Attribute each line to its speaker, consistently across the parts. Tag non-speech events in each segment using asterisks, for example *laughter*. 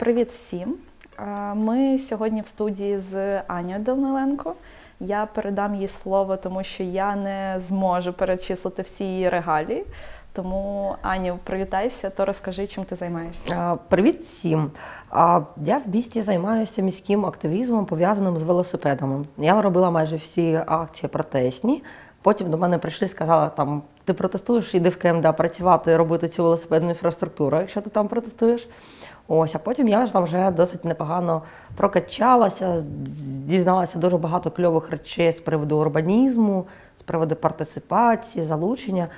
Speaker 1: Привіт всім! Ми сьогодні в студії з Анією Даниленко. Я передам їй слово, тому що я не зможу перечислити всі її регалії. Тому, Аню, привітайся, то розкажи, чим ти займаєшся.
Speaker 2: Привіт всім. Я в місті займаюся міським активізмом, пов'язаним з велосипедами. Я робила майже всі акції протестні. Потім до мене прийшли і сказали, там, ти протестуєш, іди в КМДА працювати, робити цю велосипедну інфраструктуру, якщо ти там протестуєш. Ось, а потім я ж там вже досить непогано прокачалася, дізналася дуже багато кльових речей з приводу урбанізму, з приводу партисипації, залучення.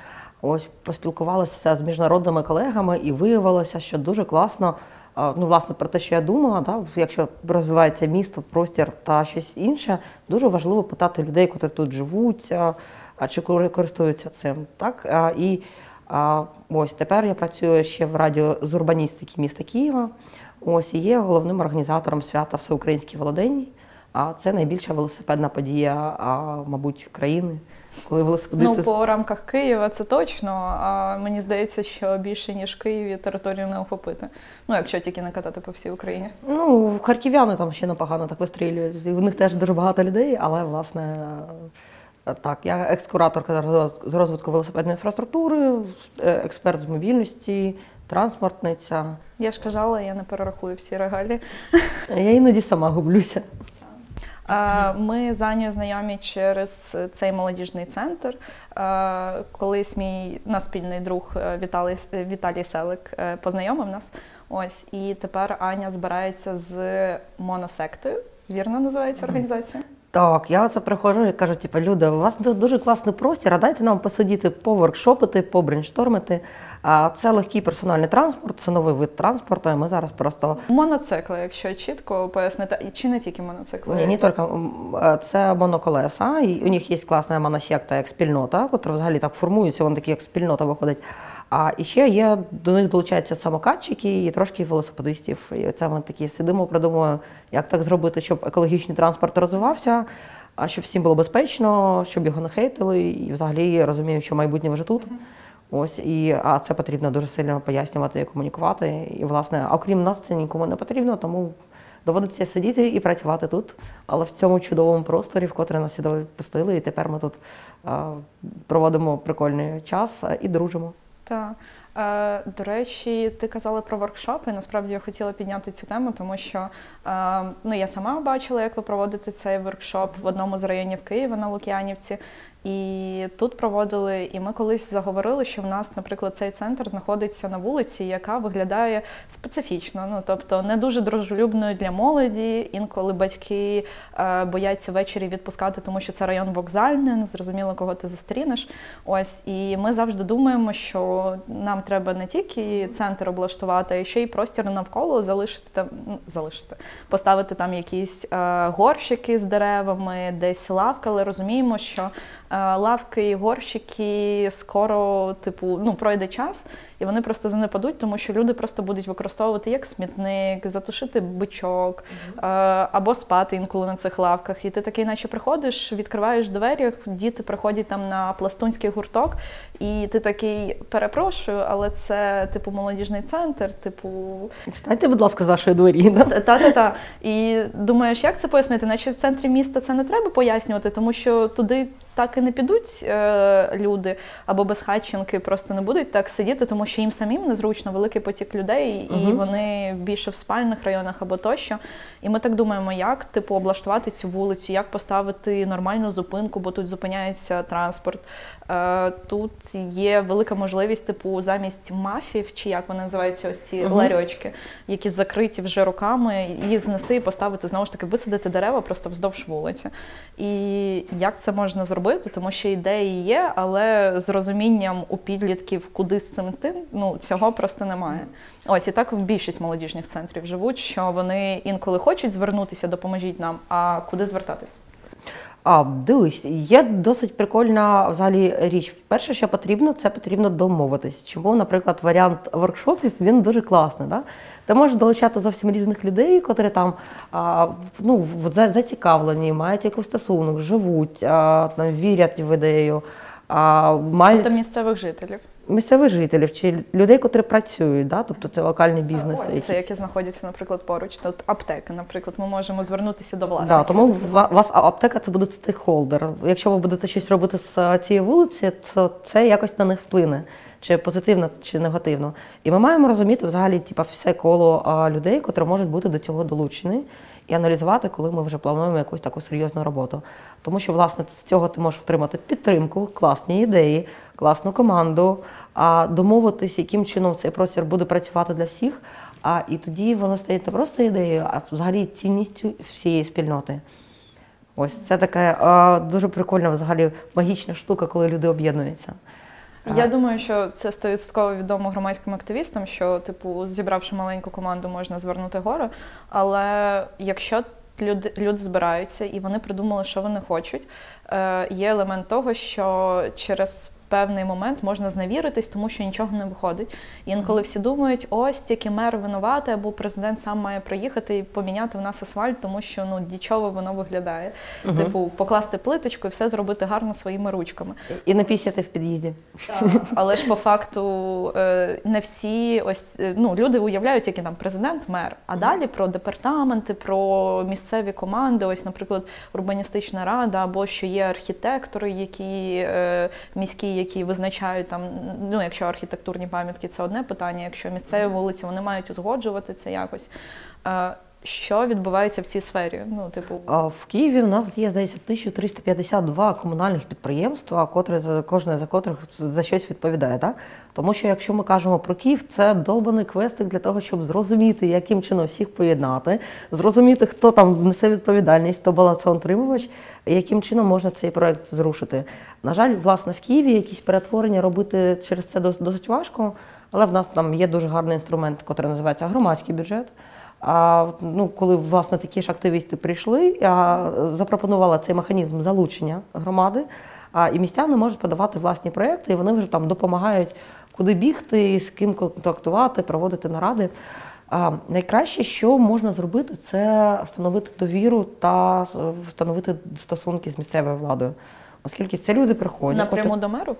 Speaker 2: Ось поспілкувалася з міжнародними колегами і виявилося, що дуже класно. Ну, власне, про те, що я думала, да, якщо розвивається місто, простір та щось інше, дуже важливо питати людей, які тут живуть, а, чи користуються цим. Так? А, І а, ось тепер я працюю ще в радіо з урбаністики міста Києва. Ось і є головним організатором свята Всеукраїнський Володень. А це найбільша велосипедна подія, а, мабуть, країни, коли велосипедисти
Speaker 1: Ну, по рамках Києва це точно. А мені здається, що більше ніж Києві територію не охопити. Ну, якщо тільки не катати по всій Україні.
Speaker 2: Ну, харків'яни там ще непогано так вистрілюють. І в них теж дуже багато людей, але власне так, я екскураторка з розвитку велосипедної інфраструктури, е, експерт з мобільності, транспортниця.
Speaker 1: Я ж казала, я не перерахую всі регалії.
Speaker 2: Я іноді сама гублюся.
Speaker 1: Ми з Анією знайомі через цей молодіжний центр. Колись мій наш спільний друг е, Віталій, Віталій Селик е, познайомив нас. Ось і тепер Аня збирається з моносектою. Вірно називається організація?
Speaker 2: Так, я оце приходжу і кажу, типу, люди, у вас дуже класний простір, а дайте нам посидіти, поворкшопити, побрейнштормити. А це легкий персональний транспорт, це новий вид транспорту. І ми зараз просто
Speaker 1: Моноцикли, якщо чітко пояснити, і чи не тільки мотоцикли?
Speaker 2: Ні, не тільки е, це моноколеса, і у них є класна моносекта як спільнота, яка взагалі так формується, вони такі як спільнота виходить. А і ще є до них долучаються самокатчики і трошки велосипедистів. І це ми такі сидимо, придумуємо, як так зробити, щоб екологічний транспорт розвивався, а щоб всім було безпечно, щоб його не хейтили, і взагалі розуміємо, що майбутнє вже тут. Ось і а це потрібно дуже сильно пояснювати і комунікувати. І власне, окрім нас, це нікому не потрібно, тому доводиться сидіти і працювати тут, але в цьому чудовому просторі, в котрий нас сюди пустили, і тепер ми тут а, проводимо прикольний час і дружимо.
Speaker 1: Так. Е, До речі, ти казала про воркшопи. Насправді я хотіла підняти цю тему, тому що е, ну, я сама бачила, як ви проводите цей воркшоп в одному з районів Києва на Лук'янівці. І тут проводили, і ми колись заговорили, що в нас, наприклад, цей центр знаходиться на вулиці, яка виглядає специфічно. Ну тобто не дуже дружелюбною для молоді. Інколи батьки е, бояться ввечері відпускати, тому що це район вокзальний, не зрозуміло, кого ти зустрінеш. Ось і ми завжди думаємо, що нам треба не тільки центр облаштувати, а ще й простір навколо залишити там, ну, залишити, поставити там якісь е, горщики з деревами, десь лавка, але розуміємо, що лавки і горщики скоро, типу, ну пройде час, і вони просто занепадуть, тому що люди просто будуть використовувати як смітник, затушити бичок е, або спати інколи на цих лавках. І ти такий, наче приходиш, відкриваєш двері, діти приходять там на пластунський гурток, і ти такий перепрошую, але це типу молодіжний центр, типу.
Speaker 2: Встаньте, будь ласка, з вашої двері. Да?
Speaker 1: Та-та-та. І думаєш, як це пояснити? Наче в центрі міста це не треба пояснювати, тому що туди так і не підуть е, люди або безхатченки просто не будуть так сидіти, тому що їм самим незручно великий потік людей, і
Speaker 2: угу.
Speaker 1: вони більше в спальних районах або тощо. І ми так думаємо, як типу облаштувати цю вулицю, як поставити нормальну зупинку, бо тут зупиняється транспорт. Е, Тут є велика можливість, типу, замість мафів, чи як вони називаються, ось ці
Speaker 2: Мгм.
Speaker 1: ларьочки, які закриті вже руками, їх знести і поставити знову ж таки, висадити дерева просто вздовж вулиці. І як це можна зробити? Тому що ідеї є, але з розумінням у підлітків, куди з цим йти, ну цього просто немає. Ось і так в більшість молодіжних центрів живуть, що вони інколи хочуть звернутися, допоможіть нам, а куди звертатись?
Speaker 2: А, дивись, є досить прикольна взагалі річ. Перше, що потрібно, це потрібно домовитись. Чому, наприклад, варіант воркшопів він дуже класний. Да? Ти можеш долучати зовсім різних людей, котрі там а, ну, зацікавлені, мають якийсь стосунок, живуть, а, там, вірять в ідею, а, мають
Speaker 1: Тобто місцевих жителів.
Speaker 2: Місцевих жителів чи людей, котрі працюють, да? тобто це локальні бізнеси.
Speaker 1: Це які знаходяться, наприклад, поруч. Тут аптеки, наприклад, ми можемо звернутися до
Speaker 2: Да, тому у вас аптека це буде стейкхолдер. Якщо ви будете щось робити з е, цієї вулиці, то це якось на них вплине, чи позитивно, чи негативно. І ми маємо розуміти взагалі типа, все коло а, людей, котрі можуть бути до цього долучені, і аналізувати, коли ми вже плануємо якусь таку серйозну роботу. Тому що, власне, з цього ти можеш отримати підтримку, класні ідеї, класну команду, а домовитись, яким чином цей простір буде працювати для всіх. А і тоді воно стає не просто ідеєю, а взагалі цінністю всієї спільноти. Ось це така е, дуже прикольна, взагалі магічна штука, коли люди об'єднуються.
Speaker 1: Я думаю, що це стовідсотково відомо громадським активістам, що, типу, зібравши маленьку команду, можна звернути гору. Але якщо люди, люди збираються і вони придумали, що вони хочуть, е, є елемент того, що через певний момент можна зневіритись, тому що нічого не виходить. І інколи всі думають, ось тільки мер винуватий, або президент сам має приїхати і поміняти в нас асфальт, тому що ну дічово воно виглядає.
Speaker 2: Мгм.
Speaker 1: Типу, покласти плиточку і все зробити гарно своїми ручками.
Speaker 2: І не пісяти в під'їзді.
Speaker 1: Але ж по факту е, не всі ось е, ну люди уявляють, який там президент, мер. А далі про департаменти, про місцеві команди, ось, наприклад, урбаністична рада, або що є архітектори, які е, міські, які визначають там. Ну, якщо архітектурні пам'ятки, це одне питання. Якщо місцеві вулиці, вони мають узгоджувати це якось. Що відбувається в цій сфері? Ну, типу,
Speaker 2: В Києві в нас є, здається, 1352 комунальних підприємства, котрі за кожне за котрих за щось відповідає. Так? Тому що якщо ми кажемо про Київ, це долбаний квестик для того, щоб зрозуміти, яким чином всіх поєднати, зрозуміти, хто там несе відповідальність, хто балансоутримувач, яким чином можна цей проект зрушити. На жаль, власне, в Києві якісь перетворення робити через це досить важко, але в нас там є дуже гарний інструмент, який називається громадський бюджет. А ну, коли власне такі ж активісти прийшли, а, запропонували цей механізм залучення громади, а і містяни можуть подавати власні проекти, і вони вже там допомагають, куди бігти, з ким контактувати, проводити наради. А, найкраще, що можна зробити, це встановити довіру та встановити стосунки з місцевою владою. Оскільки це люди приходять.
Speaker 1: напряму до меру.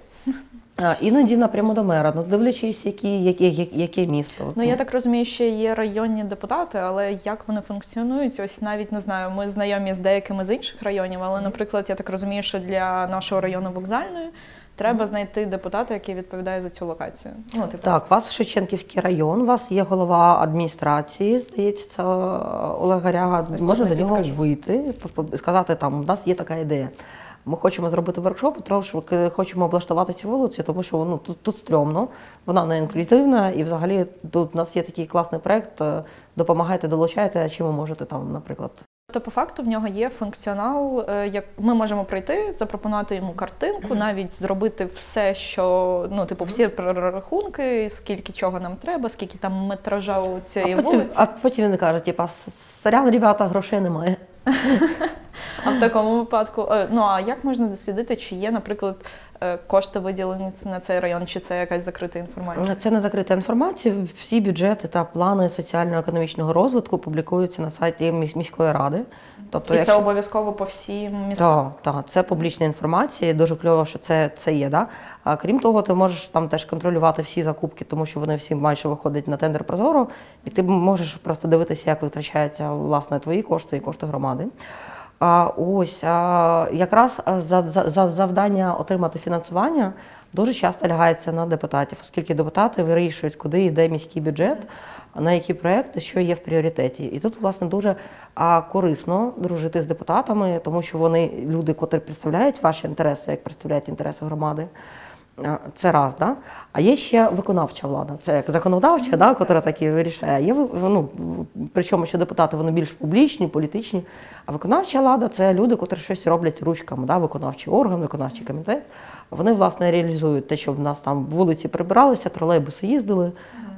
Speaker 2: Іноді напряму до мера, ну дивлячись, які, яке, яке, місто.
Speaker 1: Ну я так розумію, що є районні депутати, але як вони функціонують? Ось навіть не знаю. Ми знайомі з деякими з інших районів, але, наприклад, я так розумію, що для нашого району вокзальної треба знайти депутата, який відповідає за цю локацію. Ну типу,
Speaker 2: Так, у вас Шевченківський район, у вас є голова адміністрації, здається, це Олег Гаряга. Можна до нього вийти, сказати, там, у нас є така ідея. Ми хочемо зробити воркшоп, трошки хочемо облаштувати цю вулицю, тому що ну, тут, тут стрьомно, вона не інклюзивна, і взагалі тут у нас є такий класний проект. е, Допомагайте, долучайте, чим ви можете там, наприклад.
Speaker 1: Тобто, по факту в нього є функціонал, е, як ми можемо прийти, запропонувати йому картинку, навіть зробити все, що ну, типу, всі прорахунки, скільки чого нам треба, скільки там метража у цієї
Speaker 2: а, потім,
Speaker 1: вулиці.
Speaker 2: а потім він каже, типа, сорян, ребята, грошей немає.
Speaker 1: А в такому випадку, е, ну а як можна дослідити, чи є, наприклад, е, кошти виділені на цей район, чи це якась закрита інформація?
Speaker 2: Це не закрита інформація. Всі бюджети та плани соціально-економічного розвитку публікуються на сайті міс- міської ради. Тобто,
Speaker 1: І це обов'язково по всім містам.
Speaker 2: Так, так, це публічна інформація, дуже кльово, що це, це є. Да? А крім того, ти можеш там теж контролювати всі закупки, тому що вони всі майже виходять на тендер Прозоро, і ти можеш просто дивитися, як витрачаються власне твої кошти і кошти громади. А ось а, якраз за, за, за завдання отримати фінансування дуже часто лягається на депутатів, оскільки депутати вирішують, куди йде міський бюджет, на які проекти, що є в пріоритеті. І тут, власне, дуже корисно дружити з депутатами, тому що вони люди, котрі представляють ваші інтереси, як представляють інтереси громади. Це раз, да? А є ще виконавча влада. Це як законодавча, да, котра такі вирішує. А Є ну, причому що депутати вони більш публічні, політичні. А виконавча влада це люди, котрі щось роблять ручками, да, виконавчий орган, виконавчий комітет. Вони власне реалізують те, щоб в нас там вулиці прибиралися, тролейбуси їздили,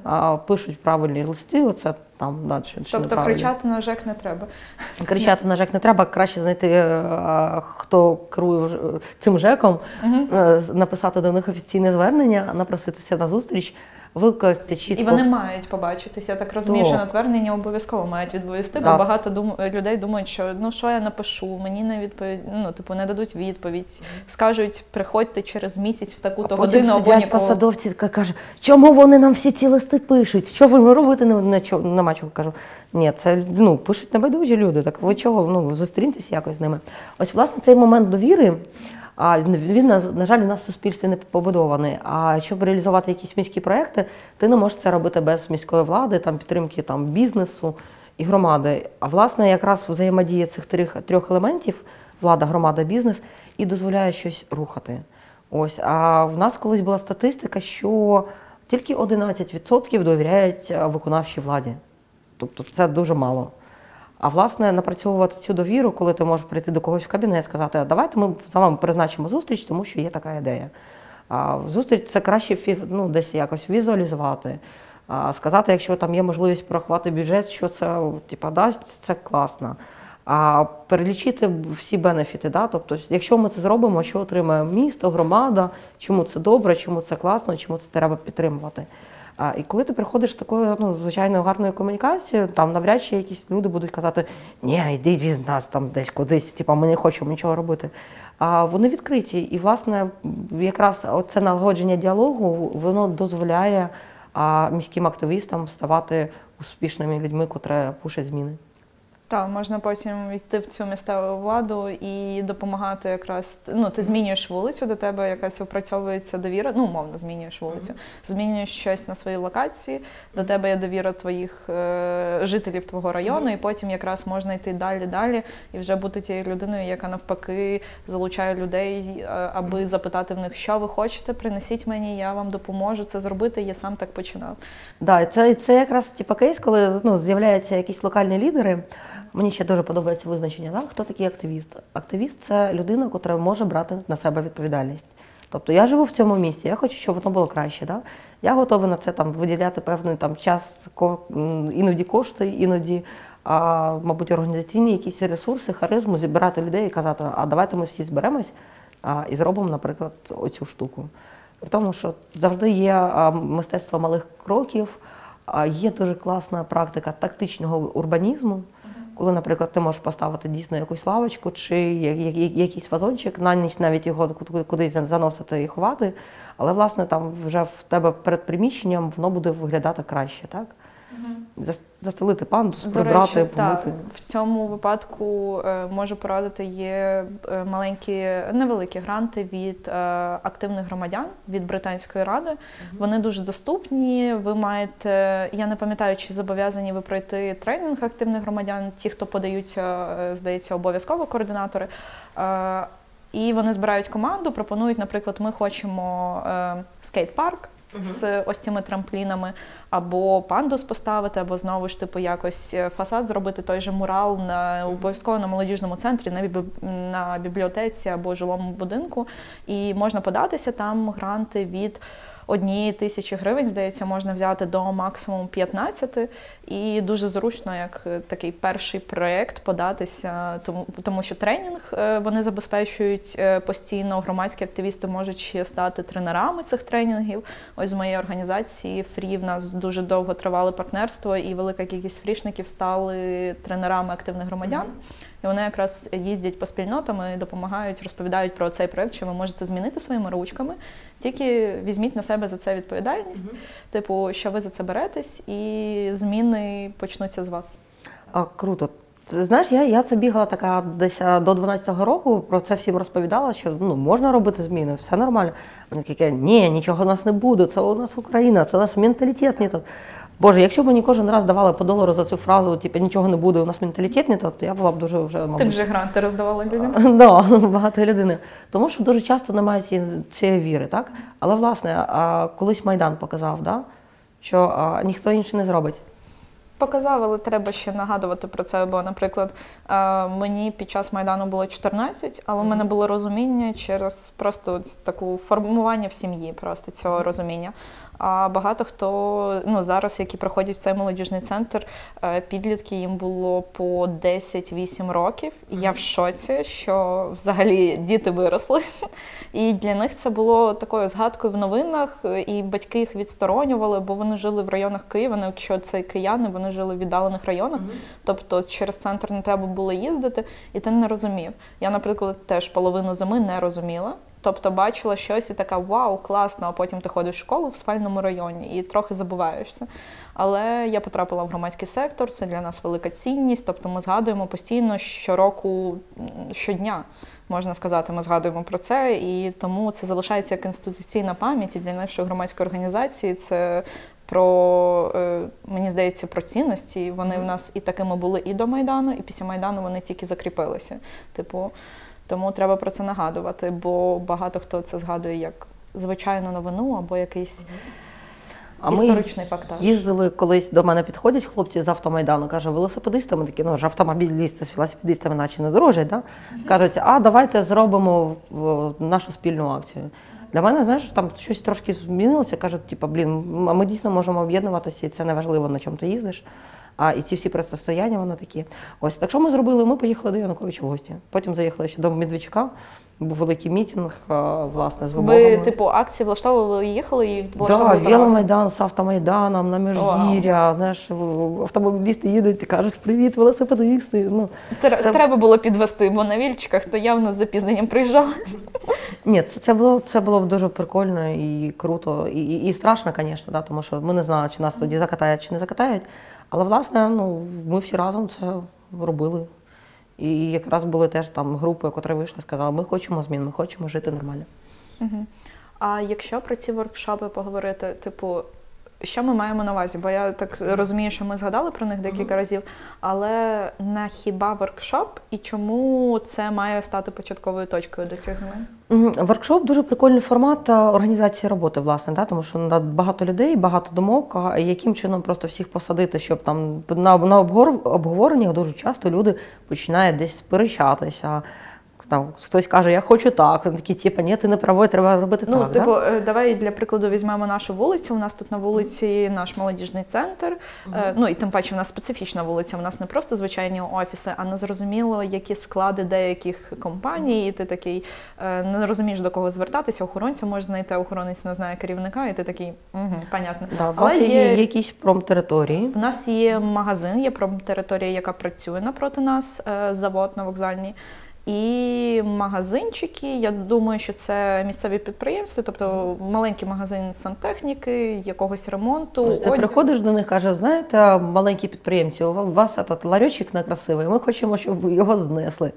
Speaker 2: а, пишуть правильні листи. Оце там далі. чи
Speaker 1: Тобто
Speaker 2: неправильні.
Speaker 1: кричати на ЖЕК не треба.
Speaker 2: Кричати на ЖЕК не треба, краще знайти, е, хто керує ж- цим ЖЕКом, угу. написати до них офіційне звернення, напроситися на зустріч. Викласти чітко.
Speaker 1: І вони мають побачитися. Я так розумію, що на звернення обов'язково мають відповісти, бо багато дум... людей думають, що ну що я напишу, мені не відповідь, ну типу не дадуть відповідь. Скажуть, приходьте через місяць в таку-то годину або
Speaker 2: сидять
Speaker 1: ніколи.
Speaker 2: посадовці кажуть, чому вони нам всі ці листи пишуть? Що ви робите не, чо- нема чого кажу. Ні, це ну, пишуть небайдужі люди. Так ви чого? Ну, зустріньтеся якось з ними. Ось, власне, цей момент довіри. А він, на, жаль, у нас в суспільстві не побудований. А щоб реалізувати якісь міські проекти, ти не можеш це робити без міської влади, там підтримки там, бізнесу і громади. А власне, якраз взаємодія цих трьох, трьох елементів влада, громада, бізнес і дозволяє щось рухати. Ось, а в нас колись була статистика, що тільки 11% довіряють виконавчій владі. Тобто це дуже мало. А власне, напрацьовувати цю довіру, коли ти можеш прийти до когось в кабінет і сказати, «А давайте ми з вами призначимо зустріч, тому що є така ідея. А зустріч це краще ну, десь якось візуалізувати. А сказати, якщо там є можливість порахувати бюджет, що це типа, дасть, це класно. А перелічити всі бенефіти, да? тобто, якщо ми це зробимо, що отримає місто, громада, чому це добре, чому це класно, чому це треба підтримувати. А, і коли ти приходиш з такою ну, звичайно гарною комунікацією, там навряд чи якісь люди будуть казати, ні, йди від нас там десь кудись, типу, ми не хочемо нічого робити. А вони відкриті. І, власне, якраз це налагодження діалогу, воно дозволяє а, міським активістам ставати успішними людьми, котрі пушать зміни.
Speaker 1: Так, можна потім йти в цю місцеву владу і допомагати якраз. Ну, ти змінюєш вулицю, до тебе якась опрацьовується довіра. Ну, умовно, змінюєш вулицю, змінюєш щось на своїй локації, до тебе є довіра твоїх е, жителів твого району, і потім якраз можна йти далі, далі і вже бути тією людиною, яка навпаки залучає людей, е, аби запитати в них, що ви хочете, принесіть мені, я вам допоможу це зробити. Я сам так починав.
Speaker 2: Да, це, це якраз типу, кейс, коли ну, з'являються якісь локальні лідери. Мені ще дуже подобається визначення, да? хто такий активіст. Активіст це людина, яка може брати на себе відповідальність. Тобто я живу в цьому місці, я хочу, щоб воно було краще. Да? Я готова на це там, виділяти певний там, час, іноді кошти, іноді, а, мабуть, організаційні якісь ресурси, харизму, зібрати людей і казати, а давайте ми всі зберемось а, і зробимо, наприклад, оцю штуку. При тому, що завжди є мистецтво малих кроків, а є дуже класна практика тактичного урбанізму, коли, наприклад, ти можеш поставити дійсно якусь лавочку чи якийсь вазончик, на ніч навіть його ку- кудись заносити і ховати, але власне там вже в тебе перед приміщенням воно буде виглядати краще, так? Зас- Застелити пандус,
Speaker 1: До
Speaker 2: прибрати,
Speaker 1: речі, так,
Speaker 2: помити.
Speaker 1: в цьому випадку е, можу порадити є е, маленькі невеликі гранти від е, активних громадян від британської ради. Вони дуже доступні. Ви маєте, я не пам'ятаю, чи зобов'язані ви пройти тренінг активних громадян. Ті, хто подаються, здається, обов'язково координатори. І вони збирають команду, пропонують, наприклад, ми хочемо е, з ось цими трамплінами, або пандус поставити, або знову ж типу якось е, фасад зробити той же мурал на обов'язково на молодіжному центрі, на, біб- на бібліотеці або жилому будинку. І можна податися там гранти від. Однієї тисячі гривень, здається, можна взяти до максимум 15. І дуже зручно, як е, такий перший проєкт податися, тому, тому що тренінг е, вони забезпечують е, постійно. Громадські активісти можуть ще стати тренерами цих тренінгів. Ось з моєї організації Фрі в нас дуже довго тривали партнерство, і велика кількість фрішників стали тренерами активних громадян. І вони якраз їздять по спільнотам і допомагають, розповідають про цей проект, що ви можете змінити своїми ручками. Тільки візьміть на себе за це відповідальність, типу, що ви за це беретесь, і зміни почнуться з вас.
Speaker 2: А, круто. Знаєш, я, я це бігала така десь до 12-го року, про це всім розповідала, що ну, можна робити зміни, все нормально. Вони такі, ні, нічого у нас не буде, це у нас Україна, це у нас менталітет не тот. Боже, якщо б мені кожен раз давали по долару за цю фразу, типу, нічого не буде, у нас менталітет не тот, то я була б дуже вже, мабуть,
Speaker 1: Ти вже гранти роздавала людям.
Speaker 2: Да, *laughs* багато людини. Тому що дуже часто немає цієї, віри, так? Але власне, колись Майдан показав, да? що ніхто інший не зробить.
Speaker 1: Показав, але треба ще нагадувати про це. Бо, наприклад, е, мені під час майдану було 14, але в мене було розуміння через просто таку формування в сім'ї, просто цього розуміння. А багато хто ну зараз, які проходять в цей молодіжний центр, е, підлітки їм було по 10-8 років. І я в шоці, що взагалі діти виросли. І для них це було такою згадкою в новинах, е, і батьки їх відсторонювали, бо вони жили в районах Києва. Ну, якщо це кияни, вони жили в віддалених районах. Тобто через центр не треба було їздити, і ти не розумів. Я, наприклад, теж половину зими не розуміла. Тобто бачила щось і така вау, класно, а потім ти ходиш в школу в спальному районі і трохи забуваєшся. Але я потрапила в громадський сектор, це для нас велика цінність. Тобто ми згадуємо постійно щороку, щодня, можна сказати, ми згадуємо про це, і тому це залишається як інституційна пам'ять і для нашої громадської організації. Це про е, мені здається про цінності. Вони в нас і такими були і до майдану, і після майдану вони тільки закріпилися. Типу, тому треба про це нагадувати, бо багато хто це згадує як звичайну новину або якийсь
Speaker 2: А ми
Speaker 1: історичний фактаж.
Speaker 2: їздили колись до мене підходять хлопці з автомайдану, каже, велосипедисти, ми такі, ну ж автомобілісти з велосипедистами наче не дорожать, да? кажуть, а давайте зробимо нашу спільну акцію. Для мене, знаєш, там щось трошки змінилося. Кажуть, типу, блін, а ми дійсно можемо об'єднуватися, і це не важливо, на чому ти їздиш. А і ці всі протистояння, вони такі. Ось так що ми зробили? Ми поїхали до Януковича в гості. Потім заїхали ще до Медведчука. Був великий мітинг, власне, з вимогами.
Speaker 1: Ви, типу, акції влаштовували, їхали і
Speaker 2: Да,
Speaker 1: влаштовували акції?
Speaker 2: веломайдан з автомайданом на Межгір'я. Знаєш, автомобілісти їдуть і кажуть, привіт, велосипедисти. Ну,
Speaker 1: Тр-
Speaker 2: Це-
Speaker 1: Треба було підвести, бо на вільчиках то явно з запізненням приїжджали.
Speaker 2: ні, це, це, було, це було дуже прикольно і круто, і, і, і страшно, звісно, да, тому що ми не знали, чи нас тоді закатають, чи не закатають. Але, власне, ну, ми всі разом це робили. І якраз були теж там групи, котрі вийшли, сказали, ми хочемо змін, ми хочемо жити нормально.
Speaker 1: Угу. А якщо про ці воркшопи поговорити, типу, що ми маємо на увазі? Бо я так розумію, що ми згадали про них декілька разів, але на хіба workshop і чому це має стати початковою точкою до цих?
Speaker 2: Мгм. Workshop дуже прикольний формат організації роботи, власне, да? тому що на багато людей, багато думок, а яким чином просто всіх посадити, щоб там на, на обговореннях дуже часто люди починають десь сперечатися. Там хтось каже, я хочу так. Вони такі, типу, ні, ти не правий, треба робити
Speaker 1: Ну,
Speaker 2: так.
Speaker 1: типу,
Speaker 2: да?
Speaker 1: е, давай для прикладу візьмемо нашу вулицю. У нас тут на вулиці наш молодіжний центр. Е, Ну і тим паче, у нас специфічна вулиця. У нас не просто звичайні офіси, а не зрозуміло, які склади деяких компаній. І ти такий е, не розумієш до кого звертатися. Охоронця можеш знайти, охоронець не знає керівника, і ти такий, угу, понятно.
Speaker 2: Да, у
Speaker 1: Але
Speaker 2: вас є,
Speaker 1: є-
Speaker 2: якісь промтериторії.
Speaker 1: У нас є магазин, є промтериторія, яка працює напроти нас, завод на вокзальній. І магазинчики, я думаю, що це місцеві підприємства, тобто маленький магазин сантехніки, якогось ремонту.
Speaker 2: Ти
Speaker 1: одягу.
Speaker 2: приходиш до них, каже, знаєте, маленькі підприємці, у вас- у вас этот ларьочок некрасивий, ми хочемо, щоб ви його знесли.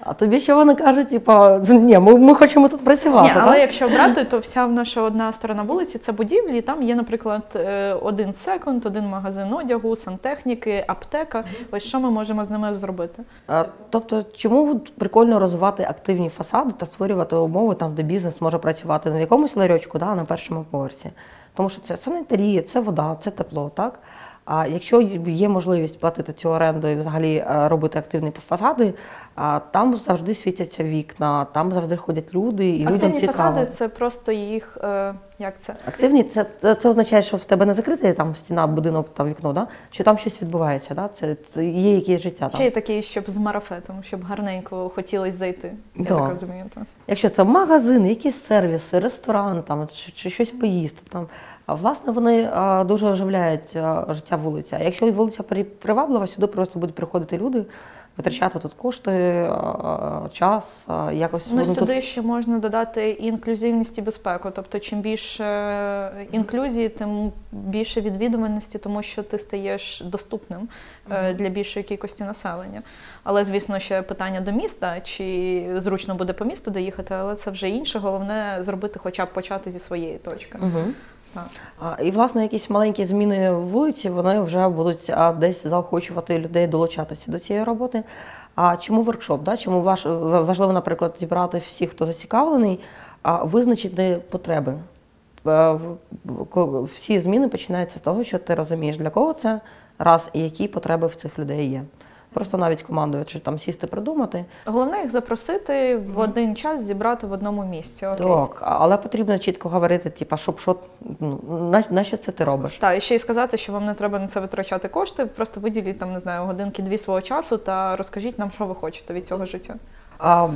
Speaker 2: А тобі що вони кажуть, типа, ні, ми, ми хочемо тут працювати.
Speaker 1: Ні, але якщо брати, то вся наша одна сторона вулиці це будівлі. Там є, наприклад, е, один секонд, один магазин одягу, сантехніки, аптека. Ось що ми можемо з ними зробити?
Speaker 2: А, Тобто, чому прикольно розвивати активні фасади та створювати умови там, де бізнес може працювати в якомусь ларьочку, да, на першому поверсі. Тому що це санітарія, це вода, це тепло, так? А якщо є можливість платити цю оренду і взагалі е, робити активні фасади, а там завжди світяться вікна, там завжди ходять люди, і людям
Speaker 1: Активні фасади це просто їх е, як це?
Speaker 2: Активні це, це, означає, що в тебе не закрита там стіна, будинок, там вікно, да? що там щось відбувається, да? це, це є якесь життя.
Speaker 1: Ще є такі, щоб з марафетом, щоб гарненько хотілося зайти. Я
Speaker 2: Да.
Speaker 1: так розумію. так.
Speaker 2: Якщо це магазин, якісь сервіси, ресторан там, чи, чи щось поїсти. Там. А власне вони дуже оживляють життя вулиці. А якщо вулиця при- приваблива, сюди просто будуть приходити люди, витрачати тут кошти, час, якось
Speaker 1: Ну
Speaker 2: вони тут
Speaker 1: сюди ще можна додати і інклюзивність і безпеку. Тобто, чим більше інклюзії, тим більше відвідуваності, тому що ти стаєш доступним е, для більшої кількості населення. Але звісно, ще питання до міста, чи зручно буде по місту доїхати, але це вже інше. Головне зробити, хоча б почати зі своєї точки.
Speaker 2: Угу.
Speaker 1: Так.
Speaker 2: І, власне, якісь маленькі зміни вулиці, вони вже будуть десь заохочувати людей долучатися до цієї роботи. А чому воркшоп? Да? Чому важ, важливо, наприклад, зібрати всіх, хто зацікавлений, а визначити потреби. Е, Всі зміни починаються з того, що ти розумієш, для кого це, раз і які потреби в цих людей є. Просто навіть командуючи там сісти придумати.
Speaker 1: Головне їх запросити в один час зібрати в одному місці. Окей.
Speaker 2: Так, але потрібно чітко говорити, типа, щоб що ну, на, на що це ти робиш.
Speaker 1: Та і ще й сказати, що вам не треба на це витрачати кошти. Просто виділіть там, не знаю, годинки дві свого часу та розкажіть нам, що ви хочете від цього життя.
Speaker 2: А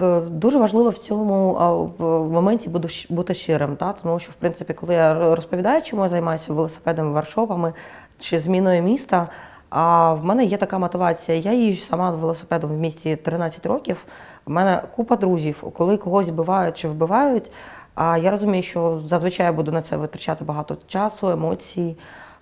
Speaker 2: е, дуже важливо в цьому а, в моменті буду бути щирим, та тому що в принципі, коли я розповідаю, чому я займаюся велосипедами, воркшопами чи зміною міста. А в мене є така мотивація. Я їжджу сама велосипедом в місті 13 років. У мене купа друзів. Коли когось вбивають чи вбивають, а я розумію, що зазвичай буду на це витрачати багато часу, емоцій,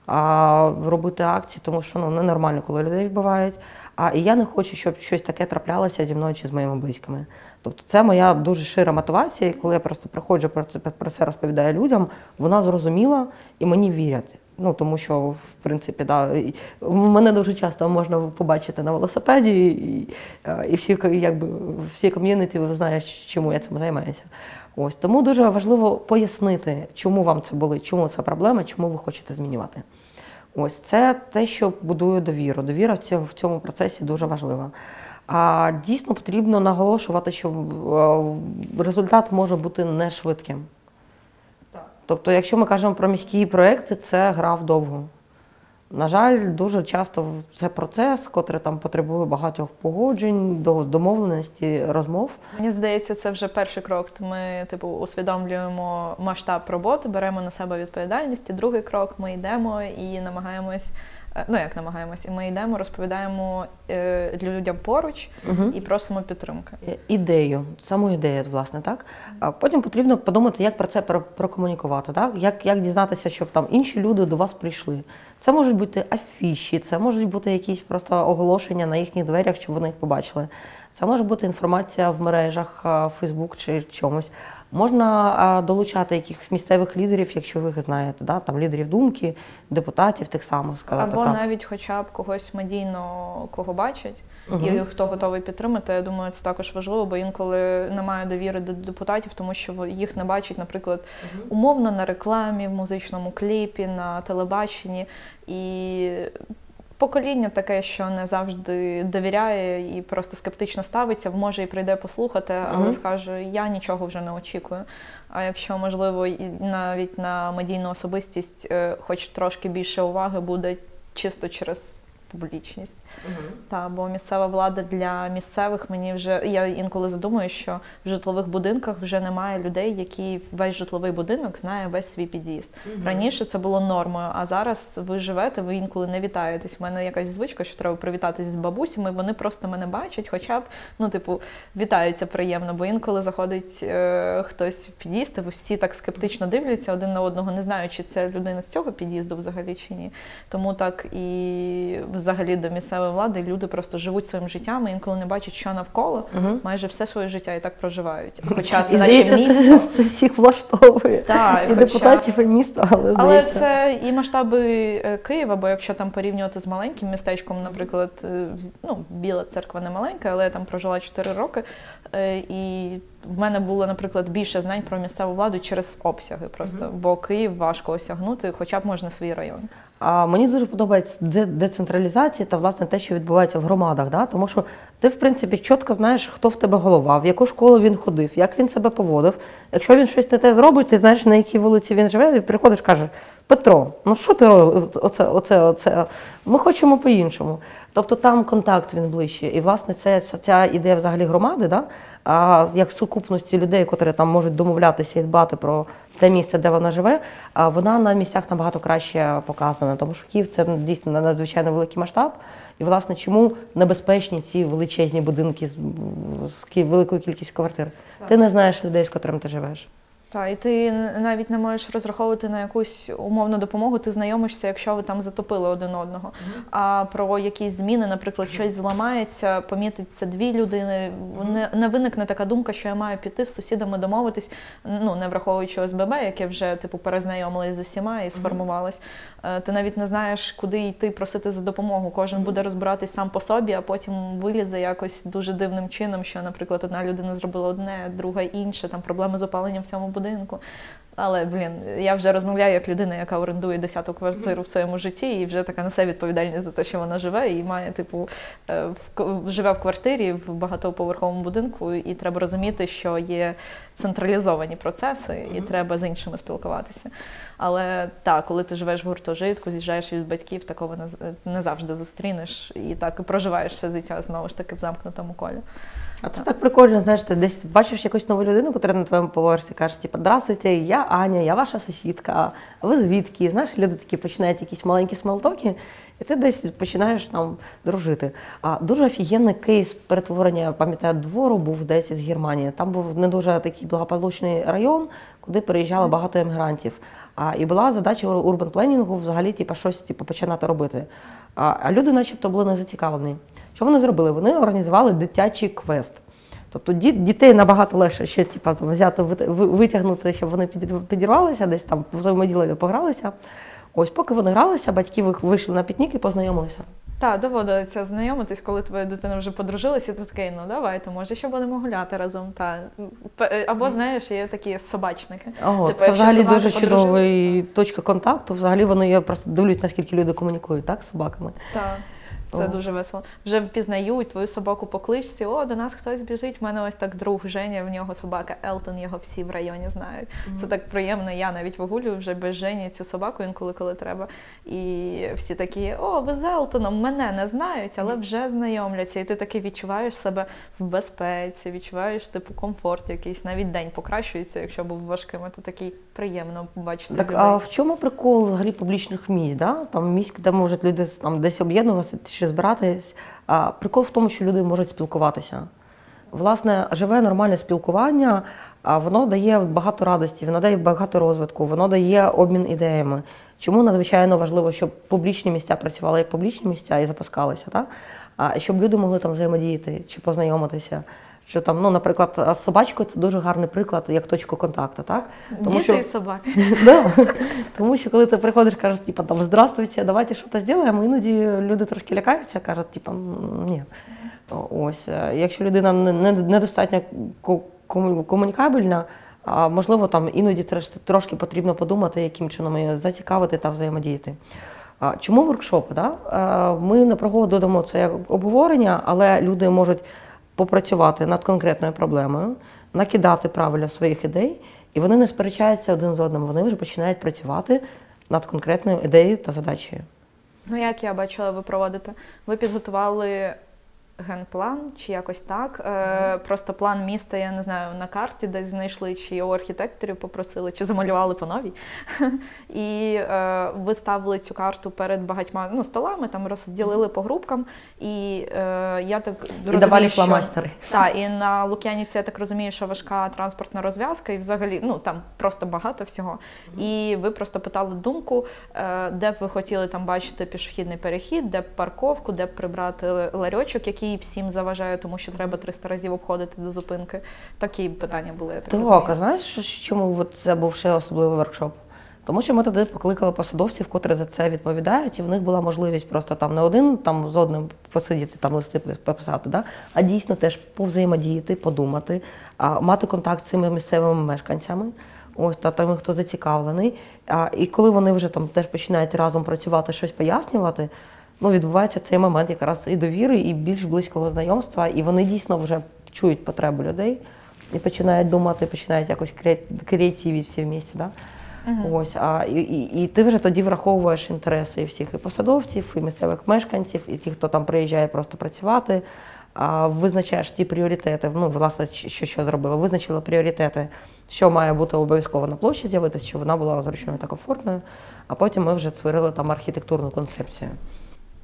Speaker 2: а, робити акції, тому що ну ненормально, коли людей вбивають. А і я не хочу, щоб щось таке траплялося зі мною чи з моїми близькими. Тобто це моя дуже шира мотивація, і коли я просто приходжу про це про це розповідаю людям, вона зрозуміла і мені вірять. Ну тому що в принципі, да, мене дуже часто можна побачити на велосипеді, і, е, і всі якби всі ком'юніті знають, чому я цим займаюся. Ось тому дуже важливо пояснити, чому вам це болить, чому це проблема, чому ви хочете змінювати. Ось це те, що будує довіру. Довіра в цьому, в цьому процесі дуже важлива. А дійсно потрібно наголошувати, що е, результат може бути не швидким. Тобто, якщо ми кажемо про міські проекти, це гра вдовго. На жаль, дуже часто це процес, котрий там потребує багатьох погоджень, до- домовленості, розмов.
Speaker 1: Мені здається, це вже перший крок. Ми, типу, усвідомлюємо масштаб роботи, беремо на себе відповідальність. І другий крок ми йдемо і намагаємось. Е, Ну, як намагаємось, і ми йдемо, розповідаємо е, людям поруч
Speaker 2: Угу.
Speaker 1: і просимо підтримки.
Speaker 2: Е, ідею, саму ідею, власне, так. А потім потрібно подумати, як про це прокомунікувати, так? Як, як дізнатися, щоб там інші люди до вас прийшли. Це можуть бути афіші, це можуть бути якісь просто оголошення на їхніх дверях, щоб вони їх побачили. Це може бути інформація в мережах Facebook чи чомусь. Можна долучати якихось місцевих лідерів, якщо ви їх знаєте, да? там лідерів думки, депутатів тих самих сказати.
Speaker 1: Або
Speaker 2: так.
Speaker 1: навіть хоча б когось медійно, кого бачать,
Speaker 2: Мгм.
Speaker 1: і хто готовий підтримати. Я думаю, це також важливо, бо інколи немає довіри до депутатів, тому що їх не бачать, наприклад, умовно на рекламі, в музичному кліпі, на телебаченні. І покоління таке, що не завжди довіряє і просто скептично ставиться, може і прийде послухати, але
Speaker 2: Мгм.
Speaker 1: скаже, я нічого вже не очікую. А якщо можливо навіть на медійну особистість, е, хоч трошки більше уваги буде чисто через публічність. Та, бо місцева влада для місцевих мені вже я інколи задумую, що в житлових будинках вже немає людей, які весь житловий будинок знає весь свій під'їзд. Раніше це було нормою, а зараз ви живете, ви інколи не вітаєтесь. У мене якась звичка, що треба привітатись з бабусями. Вони просто мене бачать, хоча б ну, типу, вітаються приємно, бо інколи заходить е, хтось в під'їзд, і всі так скептично дивляться один на одного, не знаючи, це людина з цього під'їзду взагалі чи ні. Тому так і взагалі до місцевої влади люди просто живуть своїм життям і інколи не бачать, що навколо.
Speaker 2: Мгм.
Speaker 1: Майже все своє життя і так проживають. *laughs* Хоча це
Speaker 2: І,
Speaker 1: наче місто.
Speaker 2: Це, *laughs* це всіх влаштовує.
Speaker 1: Так,
Speaker 2: і
Speaker 1: хоча-
Speaker 2: депутатів, і міста, але,
Speaker 1: Але це і масштаби е, Києва, бо якщо там порівнювати з маленьким містечком, наприклад, е, ну, Біла церква не маленька, але я там прожила 4 роки. е, І в мене було, наприклад, більше знань про місцеву владу через обсяги просто, бо Київ важко осягнути, хоча б можна свій район.
Speaker 2: А мені дуже подобається децентралізація та власне те, що відбувається в громадах. Да? Тому що ти, в принципі, чітко знаєш, хто в тебе голова, в яку школу він ходив, як він себе поводив. Якщо він щось не те зробить, ти знаєш, на якій вулиці він живе, і приходиш, кажеш, Петро, ну що ти? Оце, оце, оце. Ми хочемо по-іншому. Тобто там контакт він ближче. І власне це, ця ідея взагалі громади, да? а, як сукупності людей, котрі там можуть домовлятися і дбати про те місце, де вона живе, а вона на місцях набагато краще показана. Тому що Київ це дійсно надзвичайно великий масштаб. І, власне, чому небезпечні ці величезні будинки з, з великою кількістю квартир? Ти не знаєш людей, з котрими ти живеш.
Speaker 1: Так, і ти навіть не можеш розраховувати на якусь умовну допомогу, ти знайомишся, якщо ви там затопили один одного. А про якісь зміни, наприклад, щось зламається, помітить це дві людини. Не, не виникне така думка, що я маю піти з сусідами домовитись, ну не враховуючи ОСББ, яке вже типу перезнайомились з усіма і сформувалось. Е, Ти навіть не знаєш, куди йти просити за допомогу. Кожен буде розбиратись сам по собі, а потім вилізе якось дуже дивним чином, що, наприклад, одна людина зробила одне, друга інше, там проблеми з опаленням в цьому будинку. Але блін, я вже розмовляю як людина, яка орендує десяту квартиру в своєму житті, і вже така несе відповідальність за те, що вона живе, і має, типу, е, в живе в квартирі в багатоповерховому будинку, і треба розуміти, що є централізовані процеси, і треба з іншими спілкуватися. Але так, коли ти живеш в гуртожитку, з'їжджаєш від батьків, такого не завжди зустрінеш, і так і проживаєш все життя знову ж таки в замкнутому колі.
Speaker 2: А це так прикольно, знаєш, ти десь бачиш якусь нову людину, яка на твоєму поверсі каже, типу, здравствуйте, я Аня, я ваша сусідка, а ви звідки? Знаєш, люди такі починають якісь маленькі small talk и, і ти десь починаєш там дружити. А дуже офігенний кейс перетворення, пам'ятаю, двору був десь із Германії. Там був не дуже такий благополучний район, куди переїжджало багато емігрантів. А, і була задача urban planning у взагалі типу, щось типу, починати робити. А люди, начебто, були не зацікавлені. Що вони зробили? Вони організували дитячий квест. Тобто дітей набагато легше ще типу, там, взяти, витягнути, щоб вони підірвалися, десь там взаємоділи, погралися. Ось поки вони гралися, батьки вийшли на пікнік і познайомилися.
Speaker 1: Так, доводиться знайомитись, коли твоя дитина вже подружилася, і ти такий, ну давайте, може, ще будемо гуляти разом. Та. Або, знаєш, є такі собачники.
Speaker 2: Ого,
Speaker 1: Типу,
Speaker 2: це взагалі дуже чудовий точка контакту. Взагалі вони я просто дивлюсь, наскільки люди комунікують так, з собаками.
Speaker 1: Так. Це
Speaker 2: О.
Speaker 1: дуже весело. Вже впізнають твою собаку по кличці. О, до нас хтось біжить. У мене ось так друг Женя, в нього собака Елтон, його всі в районі знають. Це так приємно. Я навіть вигулюю вже без Жені цю собаку інколи, коли треба. І всі такі: о, ви з Елтоном, мене не знають, але вже знайомляться. І ти таки відчуваєш себе в безпеці, відчуваєш типу комфорт якийсь. Навіть день покращується, якщо був важким. Це такий приємно бачити.
Speaker 2: Так,
Speaker 1: людей.
Speaker 2: а в чому прикол взагалі публічних місць? Да? Там місць, де можуть люди там, десь об'єднуватися чи збиратись. А прикол в тому, що люди можуть спілкуватися. Власне, живе нормальне спілкування, а воно дає багато радості, воно дає багато розвитку, воно дає обмін ідеями. Чому надзвичайно важливо, щоб публічні місця працювали як публічні місця і запускалися, так? а щоб люди могли там взаємодіяти чи познайомитися. Що там, ну, наприклад, з собачкою це дуже гарний приклад як точку контакту, так?
Speaker 1: Діти і собаки. *laughs*
Speaker 2: Да. Тому що коли ти приходиш, кажеш, типа там здравствуйте, давайте щось зробимо, іноді люди трошки лякаються, кажуть, типа, «М, ні. Ось, е, якщо людина не- не- недостатньо комунікабельна, а можливо, там іноді трошки потрібно подумати, яким чином її зацікавити та взаємодіяти. Чому воркшопи? Да? Е, Ми на додамо це як обговорення, але люди можуть попрацювати над конкретною проблемою, накидати правильно своїх ідей, і вони не сперечаються один з одним. Вони вже починають працювати над конкретною ідеєю та задачею.
Speaker 1: Ну, як я бачила, ви проводите? Ви підготували генплан чи якось так. Е, Просто план міста, я не знаю, на карті десь знайшли, чи у архітекторів попросили, чи замалювали по новій. *laughs* І е, ви ставили цю карту перед багатьма ну, столами, там розділили по групкам. І е, я так
Speaker 2: І
Speaker 1: розумію,
Speaker 2: давали
Speaker 1: що...
Speaker 2: фломастери.
Speaker 1: Так, і на Лук'янівці я так розумію, що важка транспортна розв'язка, і взагалі ну там просто багато всього. І ви просто питали думку, е, де б ви хотіли там бачити пішохідний перехід, де б парковку, де б прибрати ларьочок, який всім заважає, тому що треба 300 разів обходити до зупинки. Такі питання були. Я так,
Speaker 2: Так,
Speaker 1: розумію.
Speaker 2: а знаєш, чому от це був ще особливий воркшоп? Тому що ми туди покликали посадовців, котрі за це відповідають, і в них була можливість просто там не один там з одним посидіти, там листи пописати, да? а дійсно теж повзаємодіяти, подумати, а, мати контакт з цими місцевими мешканцями, ось та тими, хто зацікавлений. А, і коли вони вже там теж починають разом працювати, щось пояснювати, ну відбувається цей момент якраз і довіри, і більш близького знайомства, і вони дійсно вже чують потребу людей і починають думати, починають якось креативити всі в місті. Да? Ось, а і, і, і ти вже тоді враховуєш інтереси і всіх і посадовців, і місцевих мешканців, і тих, хто там приїжджає просто працювати. А визначаєш ті пріоритети. Ну, власне, що, що зробили? Визначили пріоритети, що має бути обов'язково на площі з'явитися, щоб вона була зручною та комфортною. А потім ми вже створили там архітектурну концепцію.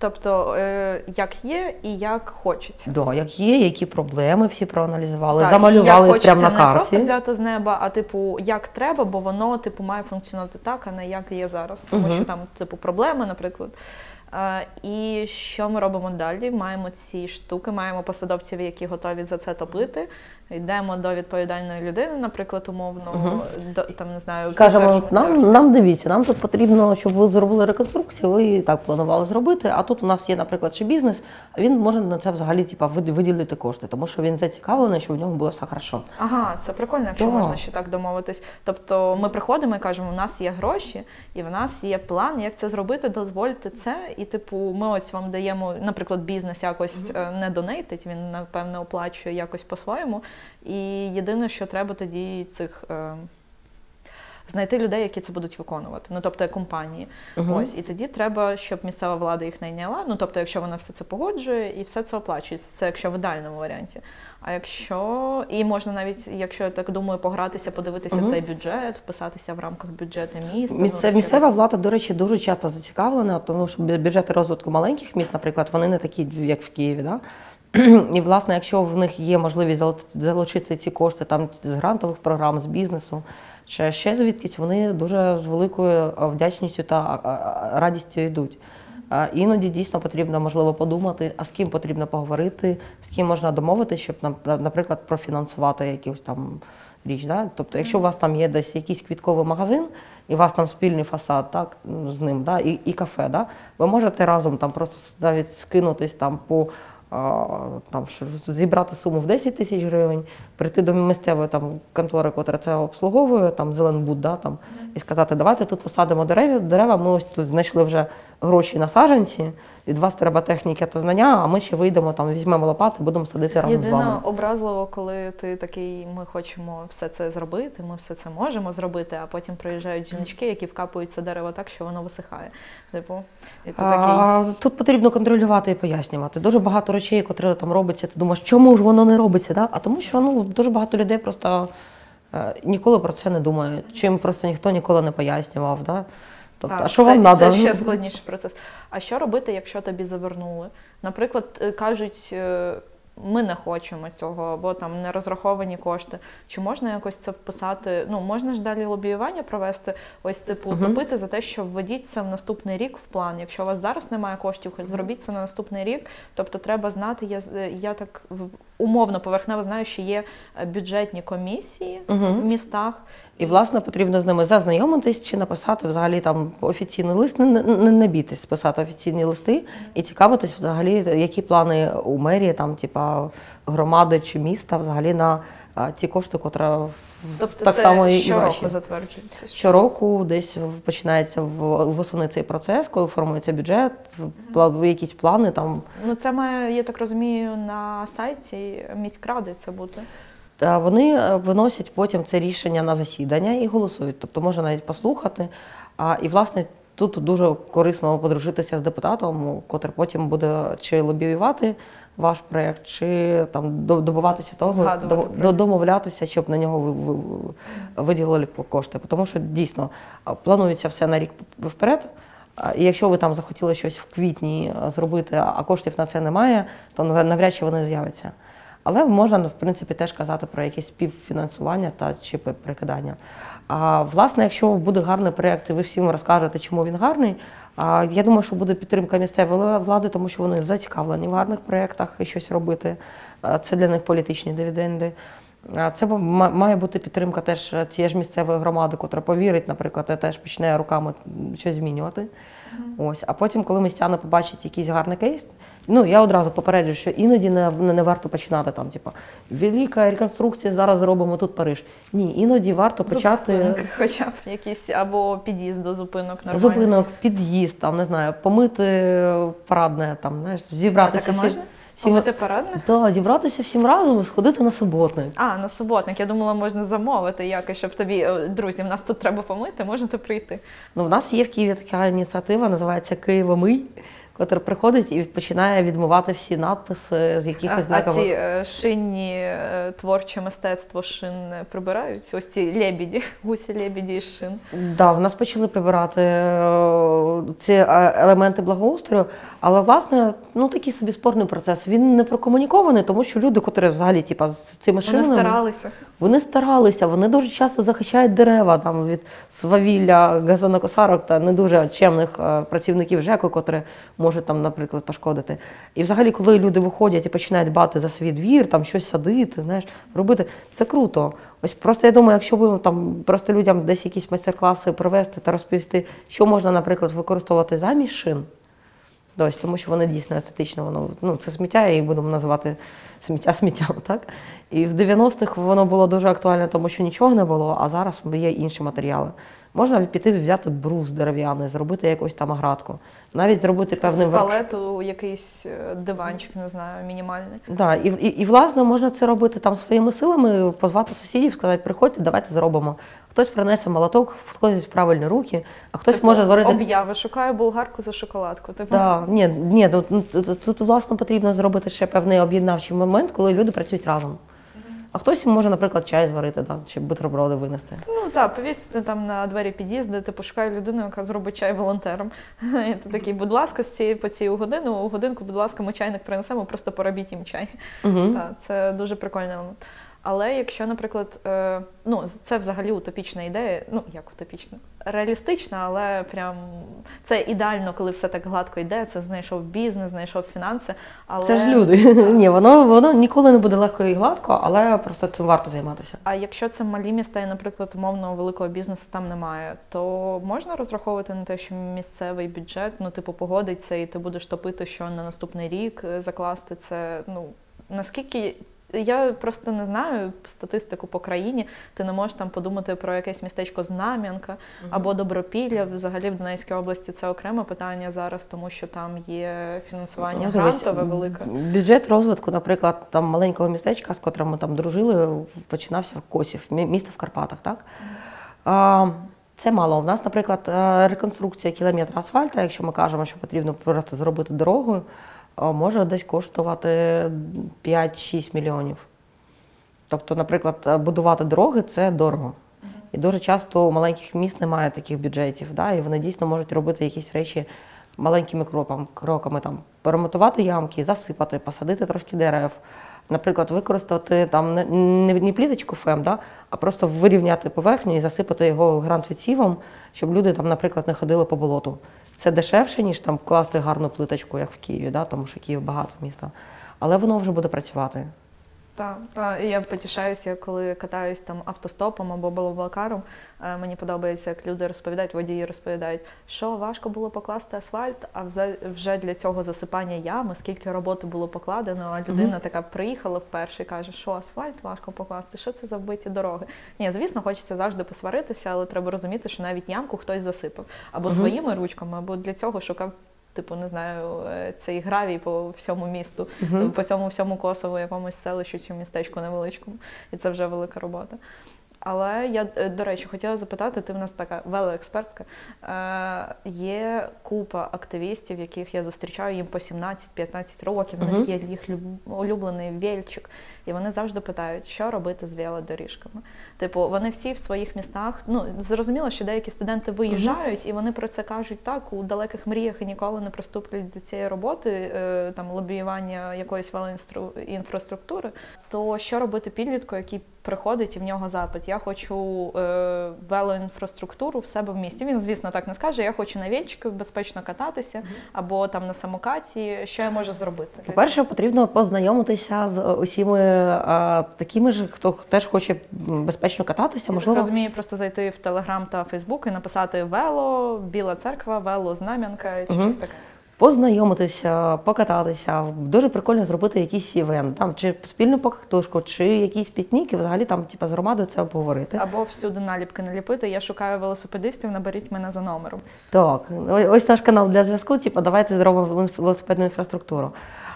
Speaker 1: Тобто, е, як є і як хочеться.
Speaker 2: Да, як є, які проблеми всі проаналізували,
Speaker 1: Так,
Speaker 2: замалювали
Speaker 1: як
Speaker 2: прямо на
Speaker 1: не просто взято з неба, а типу, як треба, бо воно типу має функціонувати так, а не як є зараз. Тому
Speaker 2: Мгм.
Speaker 1: що там, типу, проблеми, наприклад. І що ми робимо далі? Маємо ці штуки, маємо посадовців, які готові за це топити. Йдемо до відповідальної людини, наприклад, умовно,
Speaker 2: Мгм.
Speaker 1: до там не знаю,
Speaker 2: Кажемо, нам, нам дивіться, нам тут потрібно, щоб ви зробили реконструкцію, ви і так планували зробити. А тут у нас є, наприклад, ще бізнес, а він може на це взагалі типа, виділити кошти, тому що він зацікавлений, щоб в нього було все хорошо.
Speaker 1: Ага, це прикольно, якщо
Speaker 2: Так.
Speaker 1: можна ще так домовитись. Тобто ми приходимо і кажемо, у нас є гроші, і в нас є план, як це зробити, дозвольте це. І, типу, ми ось вам даємо, наприклад, бізнес якось е, не донейтить, він напевно оплачує якось по-своєму. І єдине, що треба тоді цих. е, Знайти людей, які це будуть виконувати, ну тобто компанії.
Speaker 2: Мгм.
Speaker 1: Ось і тоді треба, щоб місцева влада їх найняла. Ну тобто, якщо вона все це погоджує і все це оплачується, це якщо в ідеальному варіанті. А якщо і можна навіть, якщо я так думаю, погратися, подивитися
Speaker 2: Мгм.
Speaker 1: цей бюджет, вписатися в рамках бюджету міста. ну,
Speaker 2: Місце,
Speaker 1: чи-
Speaker 2: місцева влада, до речі, дуже часто зацікавлена, тому що бюджети розвитку маленьких міст, наприклад, вони не такі, як в Києві. Да? І, власне, якщо в них є можливість залучити ці кошти там з грантових програм, з бізнесу, чи ще звідкись, вони дуже з великою е, вдячністю та а, а, радістю йдуть. Іноді дійсно потрібно, можливо, подумати, а з ким потрібно поговорити, з ким можна домовитися, щоб, наприклад, профінансувати якусь там річ. Да? Тобто, якщо у вас там є десь якийсь квітковий магазин, і у вас там спільний фасад, так, з ним, да, і, і кафе, да, ви можете разом там просто навіть скинутись там по там, зібрати суму в 10 тисяч гривень, прийти до місцевої там контори, котра це обслуговує, там Зеленбуд, да, там, і сказати, давайте тут посадимо дерева, дерева, ми ось тут знайшли вже гроші на саджанці, від вас треба техніка та знання, а ми ще вийдемо, там, візьмемо лопати, будемо садити разом з вами.
Speaker 1: Єдине образливо, коли ти такий, ми хочемо все це зробити, ми все це можемо зробити, а потім приїжджають жіночки, які вкапують це дерево так, що воно висихає. Типу, і ти такий.
Speaker 2: А, тут потрібно контролювати і пояснювати. Дуже багато речей, котрі там робиться, ти думаєш, чому ж воно не робиться? Да? А тому що ну, дуже багато людей просто е, ніколи про це не думають. Чим просто ніхто ніколи не пояснював. Да? Тобто,
Speaker 1: Так,
Speaker 2: а що
Speaker 1: це,
Speaker 2: вам треба?
Speaker 1: Це ще складніший процес. А що робити, якщо тобі завернули? Наприклад, е, кажуть, е, ми не хочемо цього, або там не розраховані кошти. Чи можна якось це вписати? Ну, можна ж далі лобіювання провести, ось типу
Speaker 2: Мгм.
Speaker 1: топити за те, що введіть це в наступний рік в план. Якщо у вас зараз немає коштів, хоч зробіть це на наступний рік. Тобто треба знати, я, е, я так умовно поверхнево знаю, що є бюджетні комісії
Speaker 2: Мгм.
Speaker 1: в містах.
Speaker 2: І, власне, потрібно з ними зазнайомитись чи написати взагалі там офіційний лист, не, не, не, бійтесь писати офіційні листи і цікавитись взагалі, які плани у мерії, там, типа, громади чи міста взагалі на а, ті кошти, котра
Speaker 1: Тобто
Speaker 2: так
Speaker 1: це
Speaker 2: само і,
Speaker 1: щороку затверджується.
Speaker 2: Щороку десь починається в- восени цей процес, коли формується бюджет, пла- якісь плани там.
Speaker 1: Ну, це має, я так розумію, на сайті міськради це бути.
Speaker 2: Вони е, виносять потім це рішення на засідання і голосують. Тобто можна навіть послухати. А, і, власне, тут дуже корисно подружитися з депутатом, котрий потім буде чи лобіювати ваш проєкт, чи там до- добиватися того,
Speaker 1: Згадувати
Speaker 2: до- домовлятися, щоб на нього ви- ви- ви- виділили кошти. Тому що дійсно планується все на рік вперед. І якщо ви там захотіли щось в квітні зробити, а коштів на це немає, то нав- навряд чи вони з'являться. Але можна, в принципі, теж казати про якесь співфінансування та чи прикидання. А власне, якщо буде гарний проєкт, і ви всім розкажете, чому він гарний. А я думаю, що буде підтримка місцевої влади, тому що вони зацікавлені в гарних проєктах і щось робити. Це для них політичні дивіденди. Це має бути підтримка теж цієї ж місцевої громади, котра повірить, наприклад, і теж почне руками щось змінювати. Ось, а потім, коли містяни побачать якийсь гарний кейс, ну я одразу попереджу, що іноді не, не, не варто починати там, типу, велика реконструкція, зараз зробимо тут Париж. Ні, іноді варто почати
Speaker 1: Зупинки, *laughs* хоча б якісь або під'їзд до зупинок нормально.
Speaker 2: зупинок, під'їзд, там не знаю, помити парадне, там знаєш, зібратися всі,
Speaker 1: можна?
Speaker 2: всі
Speaker 1: Помити парадне?
Speaker 2: Да, зібратися всім разом і сходити на суботник.
Speaker 1: А, на суботник. Я думала, можна замовити якось, щоб тобі, е, друзі, в нас тут треба помити, можете прийти.
Speaker 2: Ну, в нас є в Києві така ініціатива, називається Києвомий, який приходить і починає відмивати всі надписи з
Speaker 1: А,
Speaker 2: якихось
Speaker 1: а
Speaker 2: знаками.
Speaker 1: ці е, шинні е, творче мистецтво шин не прибирають? Ось ці лебіді, *laughs* гусі лебіді із шин.
Speaker 2: Да, в нас почали прибирати е, ці елементи благоустрою, але власне ну такий собі спорний процес. Він не прокомунікований, тому що люди, котрі взагалі типа, з цими
Speaker 1: Вони
Speaker 2: шинами,
Speaker 1: старалися.
Speaker 2: вони старалися, вони дуже часто захищають дерева там від свавілля газонокосарок та не дуже чемних працівників ЖЕКу, котрі можуть там, наприклад, пошкодити. І взагалі, коли люди виходять і починають бати за свій двір, там щось садити, знаєш, робити, це круто. Ось просто я думаю, якщо ви там просто людям десь якісь майстер-класи провести та розповісти, що можна, наприклад, використовувати замість шин. Ось, тому що воно дійсно естетично, воно ну, це сміття, і будемо називати сміття *laughs* сміттям, так? І в 90-х воно було дуже актуально, тому що нічого не було, а зараз є інші матеріали. Можна піти взяти брус дерев'яний, зробити якусь там оградку, навіть зробити певний верх-
Speaker 1: палету якийсь е, диванчик, не знаю, мінімальний.
Speaker 2: Да, і, і, і власне можна це робити там своїми силами, позвати сусідів, сказати, приходьте, давайте зробимо. Хтось принесе молоток, хтось правильні руки, а хтось
Speaker 1: Типу,
Speaker 2: може зварити.
Speaker 1: об'яви. Шукаю булгарку за шоколадку. Типу.
Speaker 2: Да, ні, ні, ну, ну, тут, тут, власне потрібно зробити ще певний об'єднавчий момент, коли люди працюють разом. А хтось може, наприклад, чай зварити, да, чи бутерброди винести.
Speaker 1: Ну так, повісити там на двері під'їзди, ти пошукай людину, яка зробить чай волонтером. І *laughs* ти такий, будь ласка, з цієї по цій годину, у годинку, будь ласка, ми чайник принесемо, просто поробіть їм чай.
Speaker 2: Угу.
Speaker 1: Так, це дуже елемент. Але якщо, наприклад, е, ну це взагалі утопічна ідея, ну як утопічна, реалістична, але прям це ідеально, коли все так гладко йде. Це знайшов бізнес, знайшов фінанси. Але
Speaker 2: Це ж люди. *laughs* Ні, воно, воно ніколи не буде легко і гладко, але просто цим варто займатися.
Speaker 1: А якщо це малі міста, і, наприклад, умовного великого бізнесу там немає, то можна розраховувати на те, що місцевий бюджет, ну типу, погодиться, і ти будеш топити, що на наступний рік е, закласти це. Ну наскільки я просто не знаю статистику по країні, ти не можеш там подумати про якесь містечко Знам'янка або Добропілля. Взагалі в Донецькій області це окреме питання зараз, тому що там є фінансування
Speaker 2: Ну, дивись,
Speaker 1: грантове велике.
Speaker 2: Бюджет розвитку, наприклад, там маленького містечка, з котрим ми там дружили, починався в Косів, місто в Карпатах, так? А, це мало. У нас, наприклад, е, реконструкція кілометра асфальту, якщо ми кажемо, що потрібно просто зробити дорогу, може десь коштувати 5-6 мільйонів. Тобто, наприклад, е, будувати дороги це дорого. І дуже часто у маленьких міст немає таких бюджетів, да? і вони дійсно можуть робити якісь речі маленькими кроками, кроками там, перемотувати ямки, засипати, посадити трошки дерев. Наприклад, використати там не, не, пліточку ФЕМ, да? а просто вирівняти поверхню і засипати його грантвідсівом, щоб люди там, наприклад, не ходили по болоту. Це дешевше, ніж там класти гарну плиточку, як в Києві, да? тому що Київ багато міста. Але воно вже буде працювати.
Speaker 1: Так, та, і я потішаюся, коли катаюсь там автостопом або балоблакаром. Е, Мені подобається, як люди розповідають, водії розповідають, що важко було покласти асфальт, а вже- для цього засипання ями, скільки роботи було покладено, а людина така приїхала вперше і каже, що асфальт важко покласти, що це за вбиті дороги. Ні, звісно, хочеться завжди посваритися, але треба розуміти, що навіть ямку хтось засипав або
Speaker 2: Мгм.
Speaker 1: своїми ручками, або для цього шукав. Типу, не знаю, е, цей гравій по всьому місту,
Speaker 2: Мгм.
Speaker 1: по цьому всьому Косову, якомусь селищу чи містечку невеличкому. І це вже велика робота. Але я, е, до речі, хотіла запитати, ти в нас така велоекспертка. Е, є купа активістів, яких я зустрічаю, їм по 17-15 років, в
Speaker 2: Мгм.
Speaker 1: них є їх улюблений вільчик, і вони завжди питають, що робити з велодоріжками. Типу, вони всі в своїх містах. Ну зрозуміло, що деякі студенти виїжджають, і вони про це кажуть так у далеких мріях і ніколи не приступлять до цієї роботи, е, там лобіювання якоїсь велоінфраструктури. То що робити підлітку, який приходить і в нього запит? Я хочу е, велоінфраструктуру в себе в місті. Він, звісно, так не скаже. Я хочу на вільчику безпечно кататися або там на самокаті. Що я можу зробити?
Speaker 2: По-перше, потрібно познайомитися з усіми а, такими ж, хто теж хоче безпечно кататися.
Speaker 1: Я
Speaker 2: Можливо,
Speaker 1: розумію, просто зайти в Телеграм та Фейсбук і написати вело, Біла церква, вело, знам'янка чи
Speaker 2: Мгм.
Speaker 1: щось таке.
Speaker 2: познайомитися, покататися. Дуже прикольно зробити якийсь івент, там чи спільну покатушку, чи якийсь пікнік, і взагалі там, типу, з громадою це обговорити.
Speaker 1: Або всюди наліпки наліпити. Я шукаю велосипедистів, наберіть мене за номером.
Speaker 2: Так, ось наш канал для зв'язку. Типу, давайте зробимо велосипедну інфраструктуру.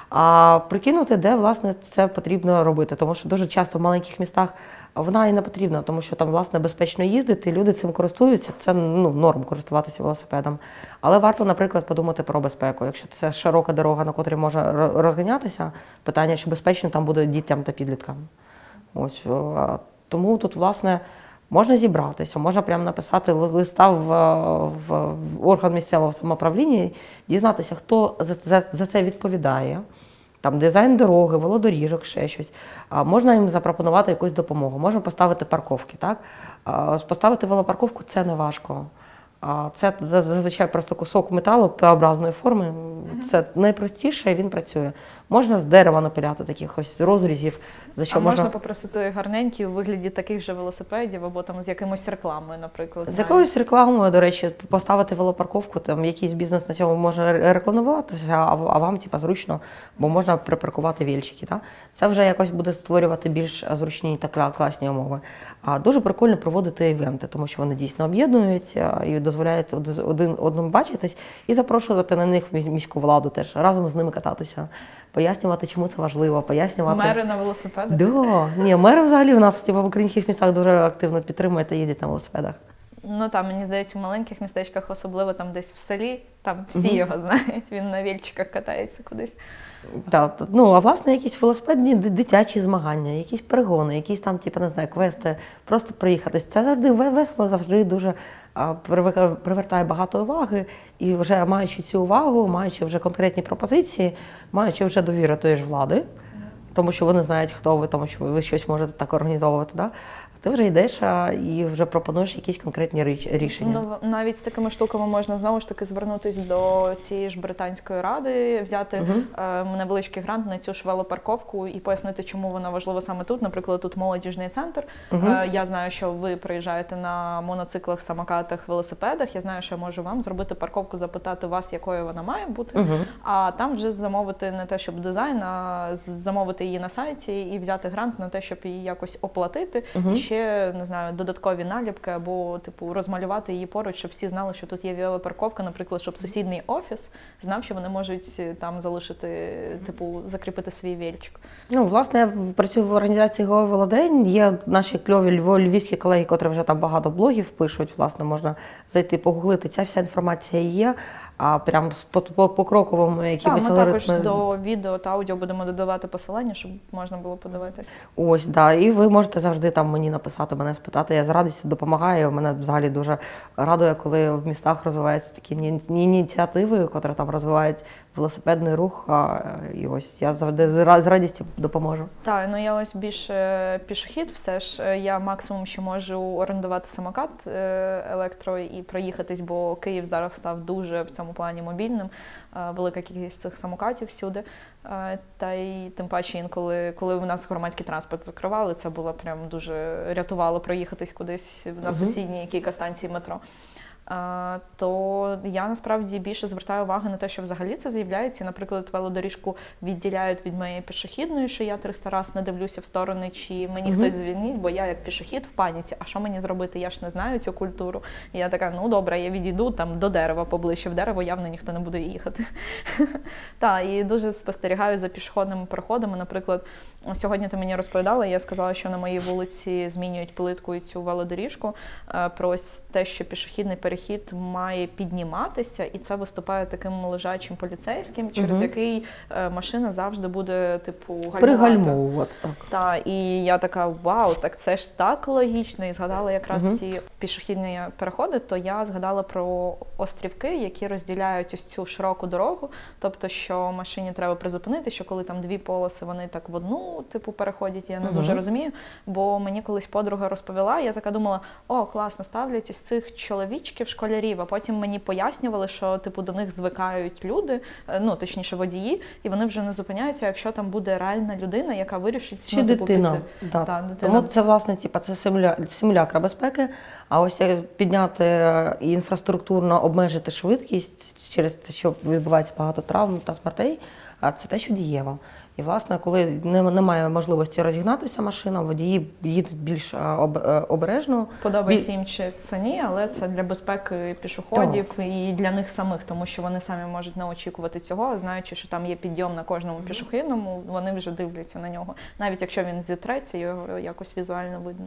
Speaker 2: А прикинути, де власне це потрібно робити, тому що дуже часто в маленьких містах вона і не потрібна, тому що там власне безпечно їздити, люди цим користуються. Це ну, норм користуватися велосипедом. Але варто, наприклад, подумати про безпеку. Якщо це широка дорога, на котрій можна розганятися, питання, що безпечно там буде дітям та підліткам. Ось тому тут, власне, можна зібратися, можна прямо написати листа в, в, в орган місцевого самоуправління, дізнатися, хто за, за, за це відповідає. Там дизайн дороги, велодоріжок, ще щось. А можна їм запропонувати якусь допомогу. Можна поставити парковки. Так? А, Поставити велопарковку це не важко. А Це зазвичай просто кусок металу П-образної форми. Це найпростіше, він працює. Можна з дерева напиляти таких ось розрізів, за що
Speaker 1: а можна...
Speaker 2: можна
Speaker 1: попросити гарненькі у вигляді таких же велосипедів або там з якимось рекламою, наприклад.
Speaker 2: З якоюсь рекламою, до речі, поставити велопарковку, там якийсь бізнес на цьому може рекламуватися, а, вам типа, зручно, бо можна припаркувати вільчики. Так? Це вже якось буде створювати більш зручні та класні умови. А дуже прикольно проводити івенти, тому що вони дійсно об'єднуються і дозволяють один одному бачитись і запрошувати на них міську владу теж разом з ними кататися, пояснювати, чому це важливо, пояснювати.
Speaker 1: Мери на велосипедах.
Speaker 2: Да. Ні, мери взагалі в нас типу, в українських містах дуже активно підтримують та їздять на велосипедах.
Speaker 1: Ну там мені здається, в маленьких містечках, особливо там десь в селі, там всі його знають. Він на вільчиках катається кудись.
Speaker 2: Так, ну а власне якісь велосипедні дитячі змагання, якісь перегони, якісь там, типу, не знаю, квести, просто проїхатись. Це завжди весело, завжди дуже привертає багато уваги. І вже маючи цю увагу, маючи вже конкретні пропозиції, маючи вже довіру тої ж влади, тому що вони знають, хто ви, тому що ви щось можете так організовувати. Да? Ти вже йдеш а, і вже пропонуєш якісь конкретні річ- рішення.
Speaker 1: Ну навіть з такими штуками можна знову ж таки звернутися до цієї ж британської ради, взяти
Speaker 2: Мгм.
Speaker 1: е, невеличкий грант на цю ж велопарковку і пояснити, чому вона важлива саме тут. Наприклад, тут молодіжний центр.
Speaker 2: Мгм.
Speaker 1: Е, я знаю, що ви приїжджаєте на моноциклах, самокатах, велосипедах. Я знаю, що я можу вам зробити парковку, запитати вас, якою вона має бути.
Speaker 2: Мгм.
Speaker 1: А там вже замовити не те, щоб дизайн, а замовити її на сайті і взяти грант на те, щоб її якось оплатити.
Speaker 2: Мгм.
Speaker 1: Ще не знаю, додаткові наліпки або типу розмалювати її поруч, щоб всі знали, що тут є велопарковка, наприклад, щоб сусідній офіс знав, що вони можуть е, там залишити, типу, закріпити свій вільчик.
Speaker 2: Ну, власне, я працюю в організації «Го Володень. Є наші кльові львівські колеги, котрі вже там багато блогів пишуть. Власне, можна зайти погуглити. Ця вся інформація є. А прям по, по, покроковим
Speaker 1: Так,
Speaker 2: якимось
Speaker 1: ми також до відео та аудіо будемо додавати посилання, щоб можна було подивитися.
Speaker 2: Ось, да. І ви можете завжди там мені написати, мене спитати. Я з радістю допомагаю. Мене взагалі дуже радує, коли в містах розвиваються такі іні- ініціативи, котрі там розвивають велосипедний рух. А, і ось я завжди з з радістю допоможу.
Speaker 1: Так, ну я ось більше пішохід, все ж Е, я максимум що можу орендувати самокат е, електро і проїхатись, бо Київ зараз став дуже в цьому плані мобільним. Е, Велика кількість цих самокатів всюди. Е, Та й тим паче інколи, коли в нас громадський транспорт закривали, це було прям дуже рятувало проїхатись кудись на сусідній кілька станцій метро. То я насправді більше звертаю увагу на те, що взагалі це з'являється. Наприклад, велодоріжку відділяють від моєї пішохідної, що я 300 раз не дивлюся в сторони, чи мені
Speaker 2: Мгм.
Speaker 1: хтось звільнить, бо я як пішохід в паніці. А що мені зробити? Я ж не знаю цю культуру. І я така, ну добре, я відійду там до дерева поближче. В дерево явно ніхто не буде їхати. *laughs* Так, і дуже спостерігаю за пішохідними переходами. Наприклад, сьогодні ти мені розповідала, я сказала, що на моїй вулиці змінюють плитку і цю велодоріжку. е, Про те, що пішохідний перехід має підніматися, і це виступає таким лежачим поліцейським, через
Speaker 2: Мгм.
Speaker 1: який е, машина завжди буде, типу, гальмувати.
Speaker 2: Пригальмовувати так.
Speaker 1: Та і я така вау, так це ж так логічно. І згадала якраз
Speaker 2: Мгм.
Speaker 1: ці пішохідні переходи. То я згадала про острівки, які розділяють ось цю широку дорогу. Тобто, що машині треба призупинити, що коли там дві полоси, вони так в одну типу переходять. Я не
Speaker 2: Мгм.
Speaker 1: дуже розумію. Бо мені колись подруга розповіла, я така думала: о, класно, ставлять із цих чоловічків школярів. А потім мені пояснювали, що типу до них звикають люди, е, ну точніше водії, і вони вже не зупиняються, якщо там буде реальна людина, яка вирішить
Speaker 2: Чи
Speaker 1: ну, типу,
Speaker 2: дитина.
Speaker 1: піти.
Speaker 2: Да.
Speaker 1: Та, дитина.
Speaker 2: Тому це власне типа, це симуля... симулякра безпеки. А ось як підняти е, і інфраструктурно обмежити швидкість через те, що відбувається багато травм та смертей, а це те, що дієво. І, власне, коли не- немає можливості розігнатися машина, водії їдуть більш е, е, обережно.
Speaker 1: Подобається їм чи це ні, але це для безпеки пішоходів і для них самих, тому що вони самі можуть не очікувати цього, знаючи, що там є підйом на кожному пішохідному, вони вже дивляться на нього. Навіть якщо він зітреться, його якось візуально видно.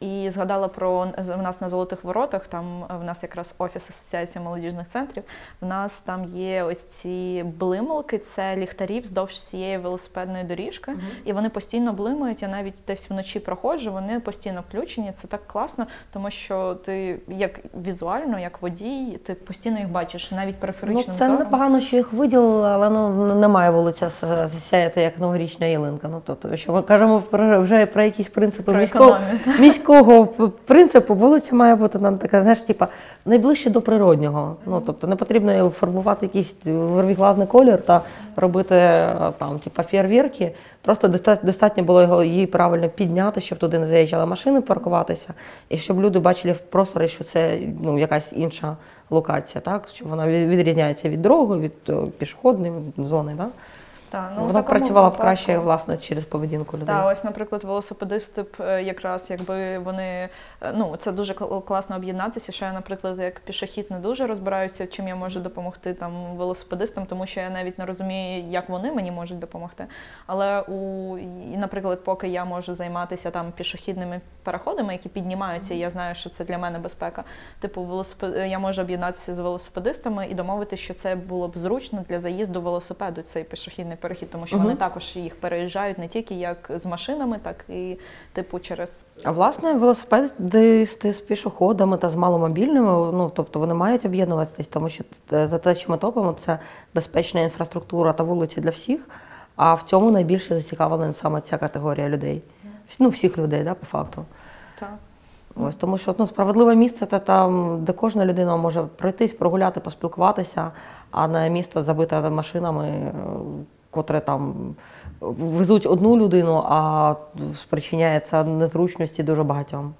Speaker 1: І згадала про в нас на золотих воротах. Там в нас якраз офіс асоціації молодіжних центрів. В нас там є ось ці блималки, це ліхтарі вздовж всієї велосипедної доріжки, і вони постійно блимають. Я навіть десь вночі проходжу, вони постійно включені. Це так класно, тому що ти як візуально, як водій, ти постійно їх бачиш, навіть
Speaker 2: Ну, це
Speaker 1: зором.
Speaker 2: непогано, що їх виділили, але ну немає вулиця засяяти як новорічна ялинка. Ну тобто, якщо ми кажемо про вже про якісь принципи
Speaker 1: Про
Speaker 2: міського, *laughs* міського п- принципу, вулиця має бути нам така, знаєш, типа найближче до природнього. Ну тобто не потрібно формувати якийсь вервіглавний колір та робити е, там, типа фєрвірки. Просто достатньо було його її правильно підняти, щоб туди не заїжджали машини паркуватися, і щоб люди бачили в просторі, що це ну якась інша локація, так що вона відрізняється від дороги, від е, пішохідної зони. Да?
Speaker 1: Та, ну,
Speaker 2: вона працювала б краще власне через поведінку людей.
Speaker 1: Так, ось, наприклад, велосипедисти б е, якраз якби вони е, ну це дуже класно об'єднатися. Що я, наприклад, як пішохід не дуже розбираюся, чим я можу допомогти там велосипедистам, тому що я навіть не розумію, як вони мені можуть допомогти. Але у і, наприклад, поки я можу займатися там пішохідними переходами, які піднімаються, і я знаю, що це для мене безпека. Типу, велосипед я можу об'єднатися з велосипедистами і домовитися, що це було б зручно для заїзду велосипеду, цей пішохідний перехід, тому що
Speaker 2: Мгм.
Speaker 1: вони також їх переїжджають не тільки як з машинами, так і типу через
Speaker 2: А власне, велосипедисти з пішоходами та з маломобільними, ну тобто вони мають об'єднуватись, тому що за те, що ми топимо, це безпечна інфраструктура та вулиці для всіх. А в цьому найбільше зацікавлена саме ця категорія людей. Ну, всіх людей, да, по факту.
Speaker 1: так.
Speaker 2: Ось тому, що ну, справедливе місце це там, де кожна людина може пройтись, прогуляти, поспілкуватися, а не місто забите машинами, е, котре там везуть одну людину, а спричиняється незручності дуже багатьом.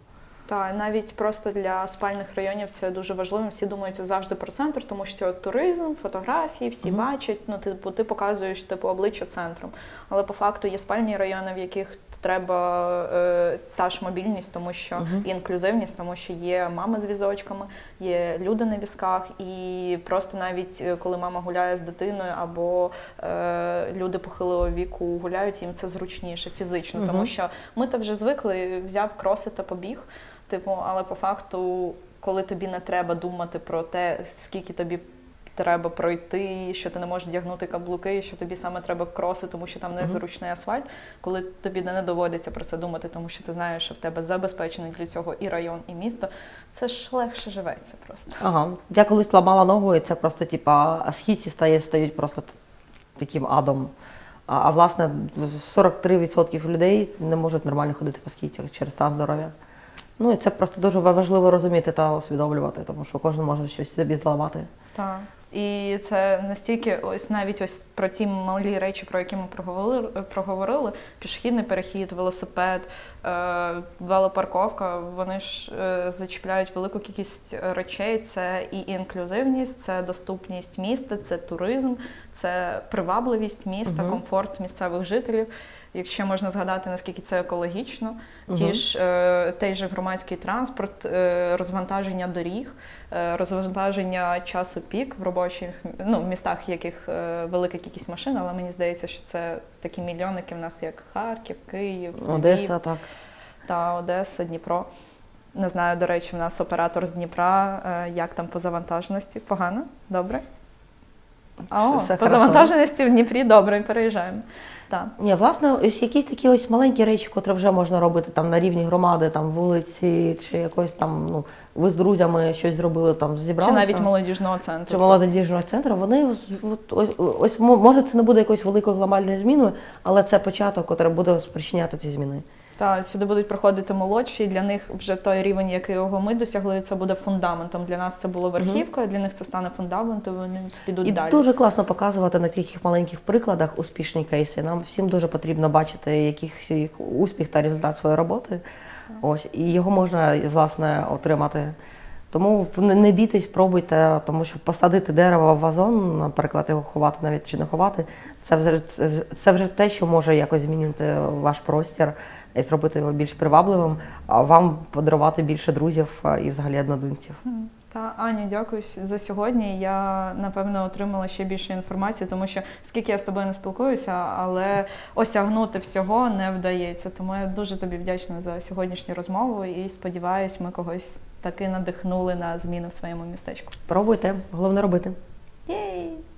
Speaker 1: Та навіть просто для спальних районів це дуже важливо. Всі думають завжди про центр, тому що туризм, фотографії, всі
Speaker 2: Мгм.
Speaker 1: бачать. Ну, типу, ти показуєш типу обличчя центром. Але по факту є спальні райони, в яких треба е, та ж мобільність, тому що і інклюзивність, тому що є мами з візочками, є люди на візках, і просто навіть е, коли мама гуляє з дитиною або е, люди похилого віку гуляють, їм це зручніше фізично, тому що ми то вже звикли, взяв кроси та побіг. Типу, але по факту, коли тобі не треба думати про те, скільки тобі треба пройти, що ти не можеш вдягнути каблуки, що тобі саме треба кроси, тому що там незручний асфальт, коли тобі не доводиться про це думати, тому що ти знаєш, що в тебе забезпечений для цього і район, і місто, це ж легше живеться просто.
Speaker 2: Ага. Я колись ламала ногу, і це просто, типа, східці стає, стають просто таким адом. А, а власне, 43% людей не можуть нормально ходити по східцях через стан здоров'я. Ну і це просто дуже важливо розуміти та усвідомлювати, тому що кожен може щось собі зламати.
Speaker 1: Так. І це настільки, ось навіть ось про ті малі речі, про які ми проговорили, проговорили пішохідний перехід, велосипед, е, велопарковка, вони ж е, зачіпляють велику кількість речей. Це і інклюзивність, це доступність міста, це туризм, це привабливість міста,
Speaker 2: Мгм.
Speaker 1: комфорт місцевих жителів. Якщо можна згадати, наскільки це екологічно,
Speaker 2: Мгм.
Speaker 1: ті ж е, той же громадський транспорт, е, розвантаження доріг, е, розвантаження часу пік в робочих ну, в містах, в яких е, велика кількість машин, але мені здається, що це такі мільйонники в нас, як Харків, Київ, Львів
Speaker 2: Одеса, так.
Speaker 1: та Одеса, Дніпро. Не знаю, до речі, в нас оператор з Дніпра. е, Як там по завантаженості? Погано? Добре? А, о,
Speaker 2: Все
Speaker 1: по
Speaker 2: хорошо.
Speaker 1: завантаженості в Дніпрі добре, переїжджаємо. Так.
Speaker 2: Ні, власне, ось якісь такі ось маленькі речі, котрі вже можна робити там на рівні громади, там вулиці, чи якось там, ну, ви з друзями щось зробили, там
Speaker 1: Чи навіть молодіжного центру.
Speaker 2: чи молодіжного центру, вони ось, ось, ось мо- може це не буде якоюсь великою глобальною зміною, але це початок, який буде спричиняти ці зміни.
Speaker 1: Та сюди будуть приходити молодші. Для них вже той рівень, якого ми досягли, це буде фундаментом. Для нас це було верхівкою, для них це стане фундаментом. Вони підуть
Speaker 2: І
Speaker 1: далі.
Speaker 2: дуже класно показувати на таких маленьких прикладах успішні кейси. Нам всім дуже потрібно бачити якийсь їх успіх та результат своєї роботи. Ось і його можна власне отримати Тому не бійтесь, пробуйте, тому що посадити дерево в вазон, наприклад, його ховати навіть чи не ховати, це вже це вже те, що може якось змінити ваш простір і зробити його більш привабливим, а вам подарувати більше друзів і взагалі однодумців.
Speaker 1: Та Аня, дякую за сьогодні. Я напевно отримала ще більше інформації, тому що скільки я з тобою не спілкуюся, але осягнути всього не вдається. Тому я дуже тобі вдячна за сьогоднішню розмову і сподіваюсь, ми когось таки надихнули на зміни в своєму містечку.
Speaker 2: Пробуйте, головне робити.
Speaker 1: Єй!